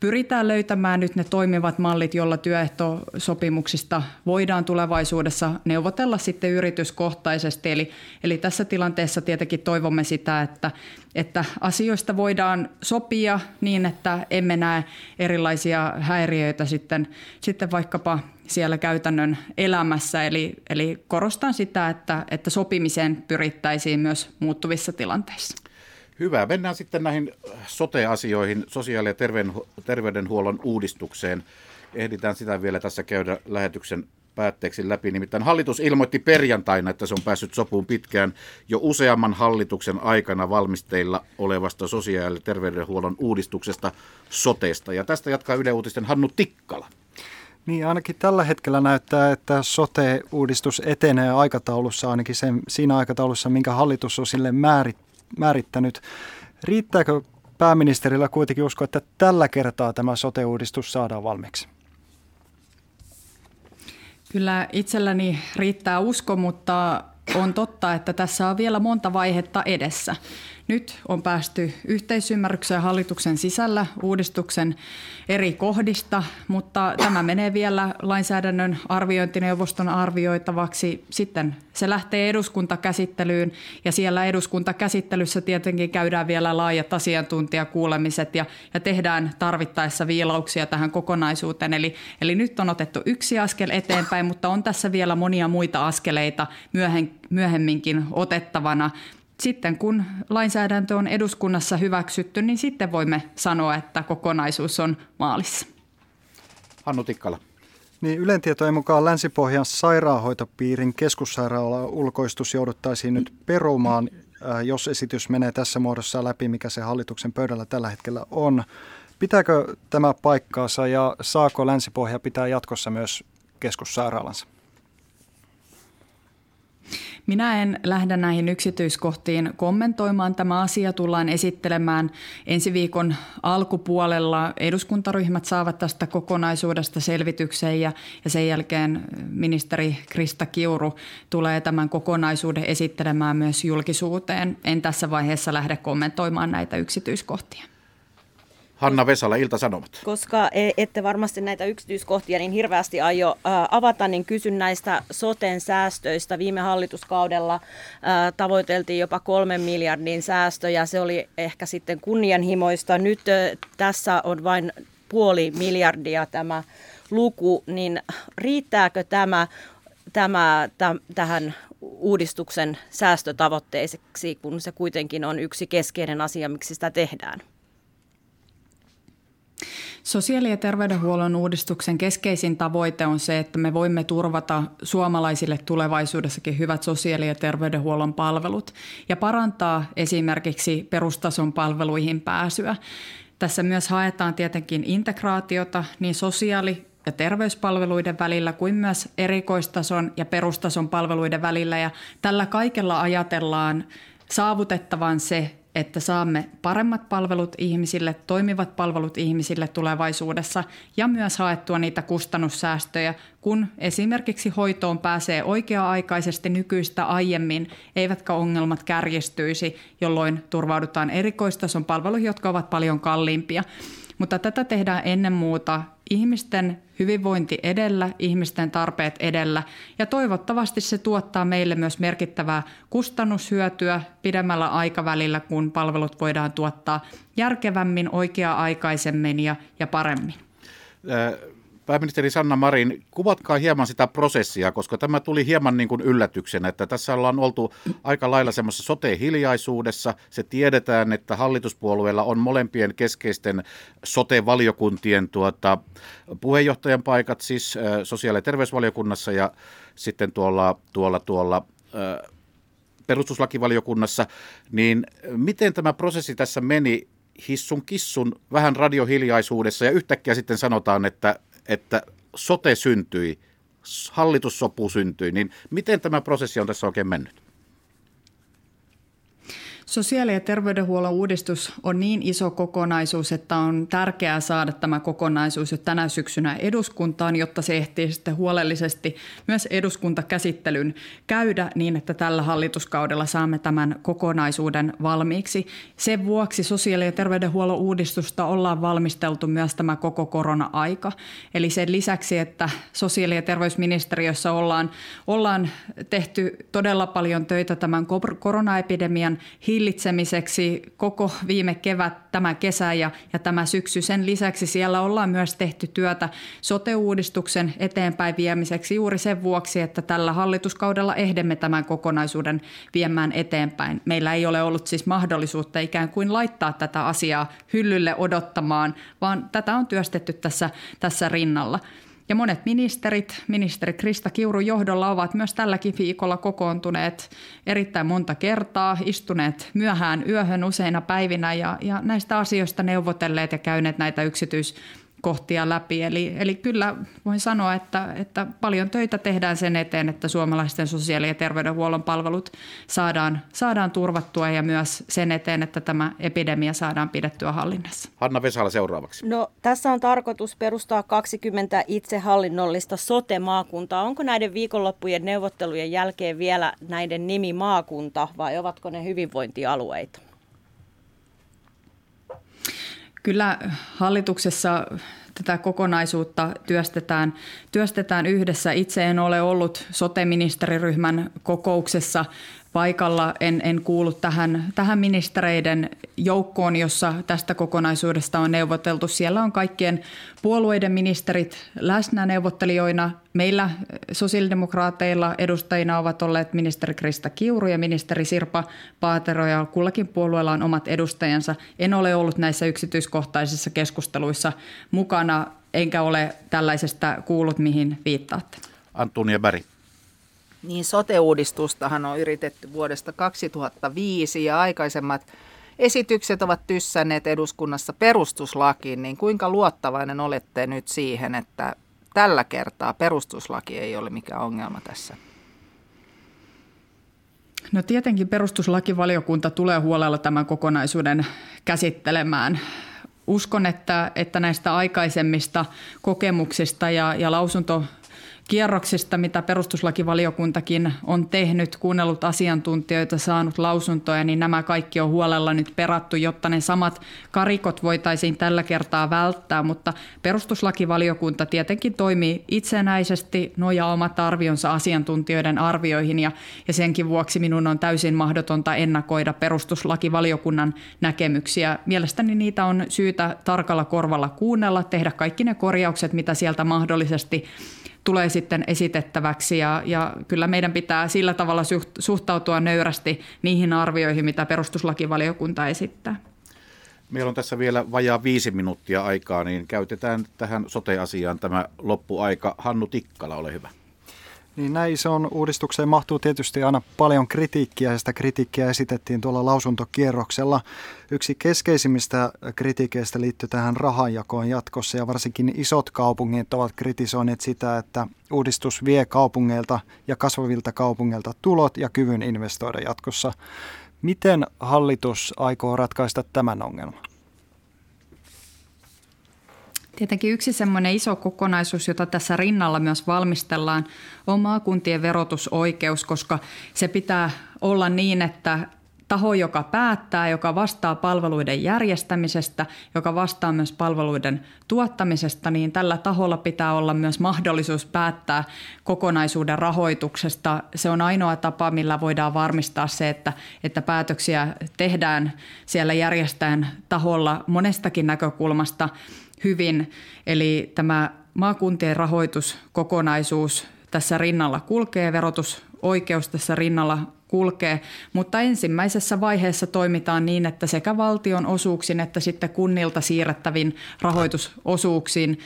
S3: pyritään löytämään nyt ne toimivat mallit, joilla työehtosopimuksista voidaan tulevaisuudessa neuvotella sitten yrityskohtaisesti. Eli, eli tässä tilanteessa tietenkin toivomme sitä, että, että asioista voidaan sopia niin, että emme näe erilaisia häiriöitä sitten, sitten vaikkapa siellä käytännön elämässä. Eli, eli korostan sitä, että, että sopimiseen pyrittäisiin myös muuttuvissa tilanteissa.
S2: Hyvä. Mennään sitten näihin sote-asioihin, sosiaali- ja terveydenhuollon uudistukseen. Ehditään sitä vielä tässä käydä lähetyksen päätteeksi läpi. Nimittäin hallitus ilmoitti perjantaina, että se on päässyt sopuun pitkään jo useamman hallituksen aikana valmisteilla olevasta sosiaali- ja terveydenhuollon uudistuksesta sotesta. Ja tästä jatkaa Yle Uutisten Hannu Tikkala.
S1: Niin, ainakin tällä hetkellä näyttää, että sote-uudistus etenee aikataulussa, ainakin sen, siinä aikataulussa, minkä hallitus on sille määrit, määrittänyt. Riittääkö pääministerillä kuitenkin usko, että tällä kertaa tämä sote-uudistus saadaan valmiiksi?
S3: Kyllä itselläni riittää usko, mutta on totta, että tässä on vielä monta vaihetta edessä. Nyt on päästy yhteisymmärrykseen hallituksen sisällä uudistuksen eri kohdista, mutta tämä menee vielä lainsäädännön arviointineuvoston arvioitavaksi. Sitten se lähtee eduskuntakäsittelyyn ja siellä eduskuntakäsittelyssä tietenkin käydään vielä laajat asiantuntijakuulemiset ja, ja tehdään tarvittaessa viilauksia tähän kokonaisuuteen. Eli, eli nyt on otettu yksi askel eteenpäin, mutta on tässä vielä monia muita askeleita myöhemminkin otettavana sitten kun lainsäädäntö on eduskunnassa hyväksytty, niin sitten voimme sanoa, että kokonaisuus on maalissa.
S2: Hannu Tikkala.
S1: Niin Ylen tietojen mukaan Länsi-Pohjan sairaanhoitopiirin keskussairaala ulkoistus jouduttaisiin nyt perumaan, äh, jos esitys menee tässä muodossa läpi, mikä se hallituksen pöydällä tällä hetkellä on. Pitääkö tämä paikkaansa ja saako Länsi-Pohja pitää jatkossa myös keskussairaalansa?
S3: Minä en lähde näihin yksityiskohtiin kommentoimaan. Tämä asia tullaan esittelemään ensi viikon alkupuolella. Eduskuntaryhmät saavat tästä kokonaisuudesta selvityksen ja, ja sen jälkeen ministeri Krista Kiuru tulee tämän kokonaisuuden esittelemään myös julkisuuteen. En tässä vaiheessa lähde kommentoimaan näitä yksityiskohtia.
S2: Hanna Vesala, Ilta-Sanomat.
S4: Koska e, ette varmasti näitä yksityiskohtia niin hirveästi aio avata, niin kysyn näistä soten säästöistä. Viime hallituskaudella tavoiteltiin jopa kolmen miljardin säästöjä. Se oli ehkä sitten kunnianhimoista. Nyt tässä on vain puoli miljardia tämä luku, niin riittääkö tämä, tämä täm, tähän uudistuksen säästötavoitteeseksi, kun se kuitenkin on yksi keskeinen asia, miksi sitä tehdään?
S3: Sosiaali- ja terveydenhuollon uudistuksen keskeisin tavoite on se, että me voimme turvata suomalaisille tulevaisuudessakin hyvät sosiaali- ja terveydenhuollon palvelut ja parantaa esimerkiksi perustason palveluihin pääsyä. Tässä myös haetaan tietenkin integraatiota niin sosiaali- ja terveyspalveluiden välillä kuin myös erikoistason ja perustason palveluiden välillä. Ja tällä kaikella ajatellaan saavutettavan se, että saamme paremmat palvelut ihmisille, toimivat palvelut ihmisille tulevaisuudessa ja myös haettua niitä kustannussäästöjä, kun esimerkiksi hoitoon pääsee oikea-aikaisesti nykyistä aiemmin, eivätkä ongelmat kärjistyisi, jolloin turvaudutaan erikoistason palveluihin, jotka ovat paljon kalliimpia. Mutta tätä tehdään ennen muuta ihmisten hyvinvointi edellä, ihmisten tarpeet edellä ja toivottavasti se tuottaa meille myös merkittävää kustannushyötyä pidemmällä aikavälillä, kun palvelut voidaan tuottaa järkevämmin, oikea-aikaisemmin ja, ja paremmin.
S2: Pääministeri Sanna Marin, kuvatkaa hieman sitä prosessia, koska tämä tuli hieman niin kuin yllätyksenä, että tässä ollaan oltu aika lailla semmoisessa sote-hiljaisuudessa. Se tiedetään, että hallituspuolueilla on molempien keskeisten sote-valiokuntien tuota, puheenjohtajan paikat, siis sosiaali- ja terveysvaliokunnassa ja sitten tuolla, tuolla, tuolla perustuslakivaliokunnassa, niin miten tämä prosessi tässä meni hissun kissun vähän radiohiljaisuudessa ja yhtäkkiä sitten sanotaan, että, että sote syntyi, hallitussopu syntyi, niin miten tämä prosessi on tässä oikein mennyt?
S3: Sosiaali- ja terveydenhuollon uudistus on niin iso kokonaisuus, että on tärkeää saada tämä kokonaisuus jo tänä syksynä eduskuntaan, jotta se ehtii sitten huolellisesti myös eduskuntakäsittelyn käydä niin, että tällä hallituskaudella saamme tämän kokonaisuuden valmiiksi. Sen vuoksi sosiaali- ja terveydenhuollon uudistusta ollaan valmisteltu myös tämä koko korona-aika. Eli sen lisäksi, että sosiaali- ja terveysministeriössä ollaan, ollaan tehty todella paljon töitä tämän koronaepidemian hillitsemiseksi koko viime kevät, tämä kesä ja, ja tämä syksy. Sen lisäksi siellä ollaan myös tehty työtä sote-uudistuksen eteenpäin viemiseksi juuri sen vuoksi, että tällä hallituskaudella ehdemme tämän kokonaisuuden viemään eteenpäin. Meillä ei ole ollut siis mahdollisuutta ikään kuin laittaa tätä asiaa hyllylle odottamaan, vaan tätä on työstetty tässä, tässä rinnalla. Ja monet ministerit, ministeri Krista Kiurun johdolla ovat myös tälläkin viikolla kokoontuneet erittäin monta kertaa, istuneet myöhään yöhön useina päivinä ja, ja näistä asioista neuvotelleet ja käyneet näitä yksityis kohtia läpi. Eli, eli kyllä voin sanoa, että, että paljon töitä tehdään sen eteen, että suomalaisten sosiaali- ja terveydenhuollon palvelut saadaan, saadaan turvattua ja myös sen eteen, että tämä epidemia saadaan pidettyä hallinnassa.
S2: Hanna Vesala seuraavaksi.
S4: No, tässä on tarkoitus perustaa 20 itsehallinnollista sote-maakuntaa. Onko näiden viikonloppujen neuvottelujen jälkeen vielä näiden nimi maakunta vai ovatko ne hyvinvointialueita?
S3: Kyllä hallituksessa tätä kokonaisuutta työstetään, työstetään yhdessä. Itse en ole ollut sote-ministeriryhmän kokouksessa paikalla. En, en kuulu tähän, tähän ministereiden joukkoon, jossa tästä kokonaisuudesta on neuvoteltu. Siellä on kaikkien puolueiden ministerit läsnä neuvottelijoina. Meillä sosiaalidemokraateilla edustajina ovat olleet ministeri Krista Kiuru ja ministeri Sirpa Paatero ja kullakin puolueella on omat edustajansa. En ole ollut näissä yksityiskohtaisissa keskusteluissa mukana, enkä ole tällaisesta kuullut, mihin viittaatte.
S2: Antonia Berg.
S5: Niin sote-uudistustahan on yritetty vuodesta 2005 ja aikaisemmat esitykset ovat tyssänneet eduskunnassa perustuslakiin, niin kuinka luottavainen olette nyt siihen, että tällä kertaa perustuslaki ei ole mikään ongelma tässä?
S3: No tietenkin perustuslakivaliokunta tulee huolella tämän kokonaisuuden käsittelemään. Uskon, että, että näistä aikaisemmista kokemuksista ja, ja lausunto kierroksista, mitä perustuslakivaliokuntakin on tehnyt, kuunnellut asiantuntijoita, saanut lausuntoja, niin nämä kaikki on huolella nyt perattu, jotta ne samat karikot voitaisiin tällä kertaa välttää. Mutta perustuslakivaliokunta tietenkin toimii itsenäisesti, nojaa omat arvionsa asiantuntijoiden arvioihin ja, ja senkin vuoksi minun on täysin mahdotonta ennakoida perustuslakivaliokunnan näkemyksiä. Mielestäni niitä on syytä tarkalla korvalla kuunnella, tehdä kaikki ne korjaukset, mitä sieltä mahdollisesti tulee sitten esitettäväksi ja, ja kyllä meidän pitää sillä tavalla suhtautua nöyrästi niihin arvioihin, mitä perustuslakivaliokunta esittää.
S2: Meillä on tässä vielä vajaa viisi minuuttia aikaa, niin käytetään tähän sote-asiaan tämä loppuaika. Hannu Tikkala, ole hyvä.
S1: Niin näin isoon uudistukseen mahtuu tietysti aina paljon kritiikkiä ja sitä kritiikkiä esitettiin tuolla lausuntokierroksella. Yksi keskeisimmistä kritiikeistä liittyy tähän rahanjakoon jatkossa ja varsinkin isot kaupungit ovat kritisoineet sitä, että uudistus vie kaupungeilta ja kasvavilta kaupungeilta tulot ja kyvyn investoida jatkossa. Miten hallitus aikoo ratkaista tämän ongelman?
S3: Tietenkin yksi semmoinen iso kokonaisuus, jota tässä rinnalla myös valmistellaan, on maakuntien verotusoikeus, koska se pitää olla niin, että taho, joka päättää, joka vastaa palveluiden järjestämisestä, joka vastaa myös palveluiden tuottamisesta, niin tällä taholla pitää olla myös mahdollisuus päättää kokonaisuuden rahoituksesta. Se on ainoa tapa, millä voidaan varmistaa se, että, että päätöksiä tehdään siellä järjestäjän taholla monestakin näkökulmasta – hyvin. Eli tämä maakuntien rahoituskokonaisuus tässä rinnalla kulkee, verotusoikeus tässä rinnalla kulkee, mutta ensimmäisessä vaiheessa toimitaan niin, että sekä valtion osuuksin että sitten kunnilta siirrettävin rahoitusosuuksiin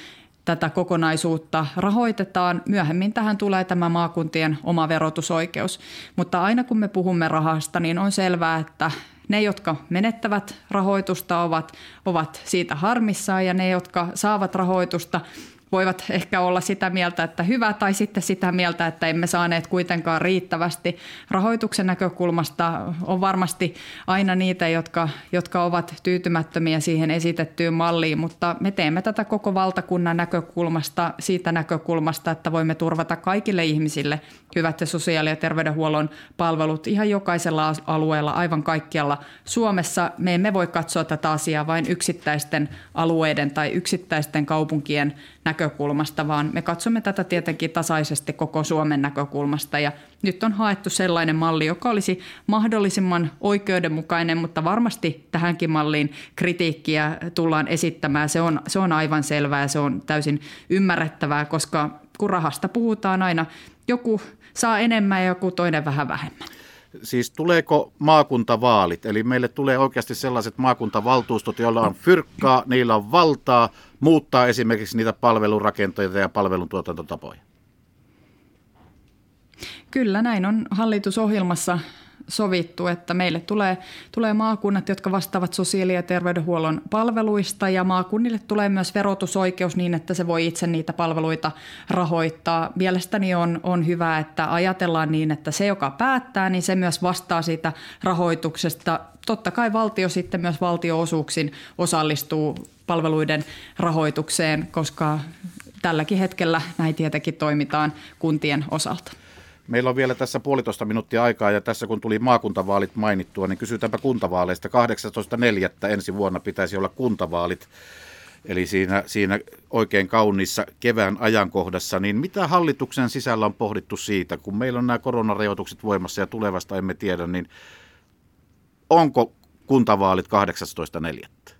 S3: tätä kokonaisuutta rahoitetaan. Myöhemmin tähän tulee tämä maakuntien oma verotusoikeus. Mutta aina kun me puhumme rahasta, niin on selvää, että ne, jotka menettävät rahoitusta, ovat, ovat siitä harmissaan ja ne, jotka saavat rahoitusta, voivat ehkä olla sitä mieltä, että hyvä, tai sitten sitä mieltä, että emme saaneet kuitenkaan riittävästi. Rahoituksen näkökulmasta on varmasti aina niitä, jotka, jotka ovat tyytymättömiä siihen esitettyyn malliin, mutta me teemme tätä koko valtakunnan näkökulmasta, siitä näkökulmasta, että voimme turvata kaikille ihmisille hyvät ja sosiaali- ja terveydenhuollon palvelut ihan jokaisella alueella, aivan kaikkialla Suomessa. Me emme voi katsoa tätä asiaa vain yksittäisten alueiden tai yksittäisten kaupunkien näkökulmasta, vaan me katsomme tätä tietenkin tasaisesti koko Suomen näkökulmasta. Ja nyt on haettu sellainen malli, joka olisi mahdollisimman oikeudenmukainen, mutta varmasti tähänkin malliin kritiikkiä tullaan esittämään. Se on, se on aivan selvää ja se on täysin ymmärrettävää, koska kun rahasta puhutaan aina, joku saa enemmän ja joku toinen vähän vähemmän.
S2: Siis tuleeko maakuntavaalit, eli meille tulee oikeasti sellaiset maakuntavaltuustot, joilla on fyrkkaa, niillä on valtaa muuttaa esimerkiksi niitä palvelurakenteita ja palveluntuotantotapoja?
S3: Kyllä näin on hallitusohjelmassa sovittu, että meille tulee, tulee maakunnat, jotka vastaavat sosiaali- ja terveydenhuollon palveluista ja maakunnille tulee myös verotusoikeus niin, että se voi itse niitä palveluita rahoittaa. Mielestäni on, on hyvä, että ajatellaan niin, että se, joka päättää, niin se myös vastaa siitä rahoituksesta. Totta kai valtio sitten myös valtioosuuksin osallistuu palveluiden rahoitukseen, koska tälläkin hetkellä näin tietenkin toimitaan kuntien osalta.
S2: Meillä on vielä tässä puolitoista minuuttia aikaa ja tässä kun tuli maakuntavaalit mainittua, niin kysytäänpä kuntavaaleista. 18.4. ensi vuonna pitäisi olla kuntavaalit. Eli siinä, siinä oikein kauniissa kevään ajankohdassa, niin mitä hallituksen sisällä on pohdittu siitä, kun meillä on nämä koronarajoitukset voimassa ja tulevasta emme tiedä, niin onko kuntavaalit 18.4.?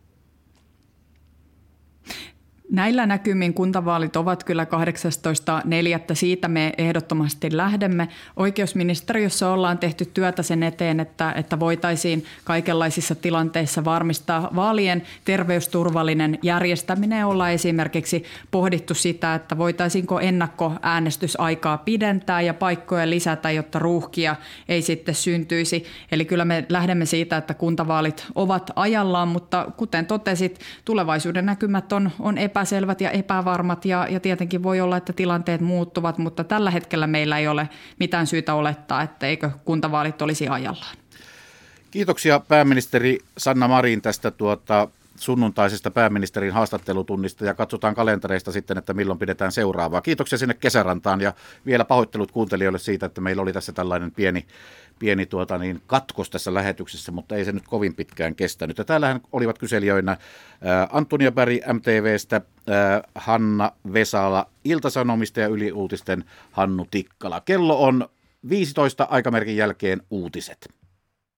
S3: Näillä näkymin kuntavaalit ovat kyllä 18.4. Siitä me ehdottomasti lähdemme. Oikeusministeriössä ollaan tehty työtä sen eteen, että, että voitaisiin kaikenlaisissa tilanteissa varmistaa vaalien terveysturvallinen järjestäminen. Olla esimerkiksi pohdittu sitä, että voitaisiinko ennakkoäänestysaikaa pidentää ja paikkoja lisätä, jotta ruuhkia ei sitten syntyisi. Eli kyllä me lähdemme siitä, että kuntavaalit ovat ajallaan, mutta kuten totesit, tulevaisuuden näkymät on, on epä epäselvät ja epävarmat ja, ja tietenkin voi olla, että tilanteet muuttuvat, mutta tällä hetkellä meillä ei ole mitään syytä olettaa, että eikö kuntavaalit olisi ajallaan.
S2: Kiitoksia pääministeri Sanna Marin tästä tuota, sunnuntaisesta pääministerin haastattelutunnista ja katsotaan kalentereista sitten, että milloin pidetään seuraavaa. Kiitoksia sinne kesärantaan ja vielä pahoittelut kuuntelijoille siitä, että meillä oli tässä tällainen pieni, pieni tuota niin, katkos tässä lähetyksessä, mutta ei se nyt kovin pitkään kestänyt. Ja täällähän olivat kyselijöinä ää, Antonia Berg MTVstä, ää, Hanna Vesala Iltasanomista ja Yliuutisten Hannu Tikkala. Kello on 15 aikamerkin jälkeen uutiset.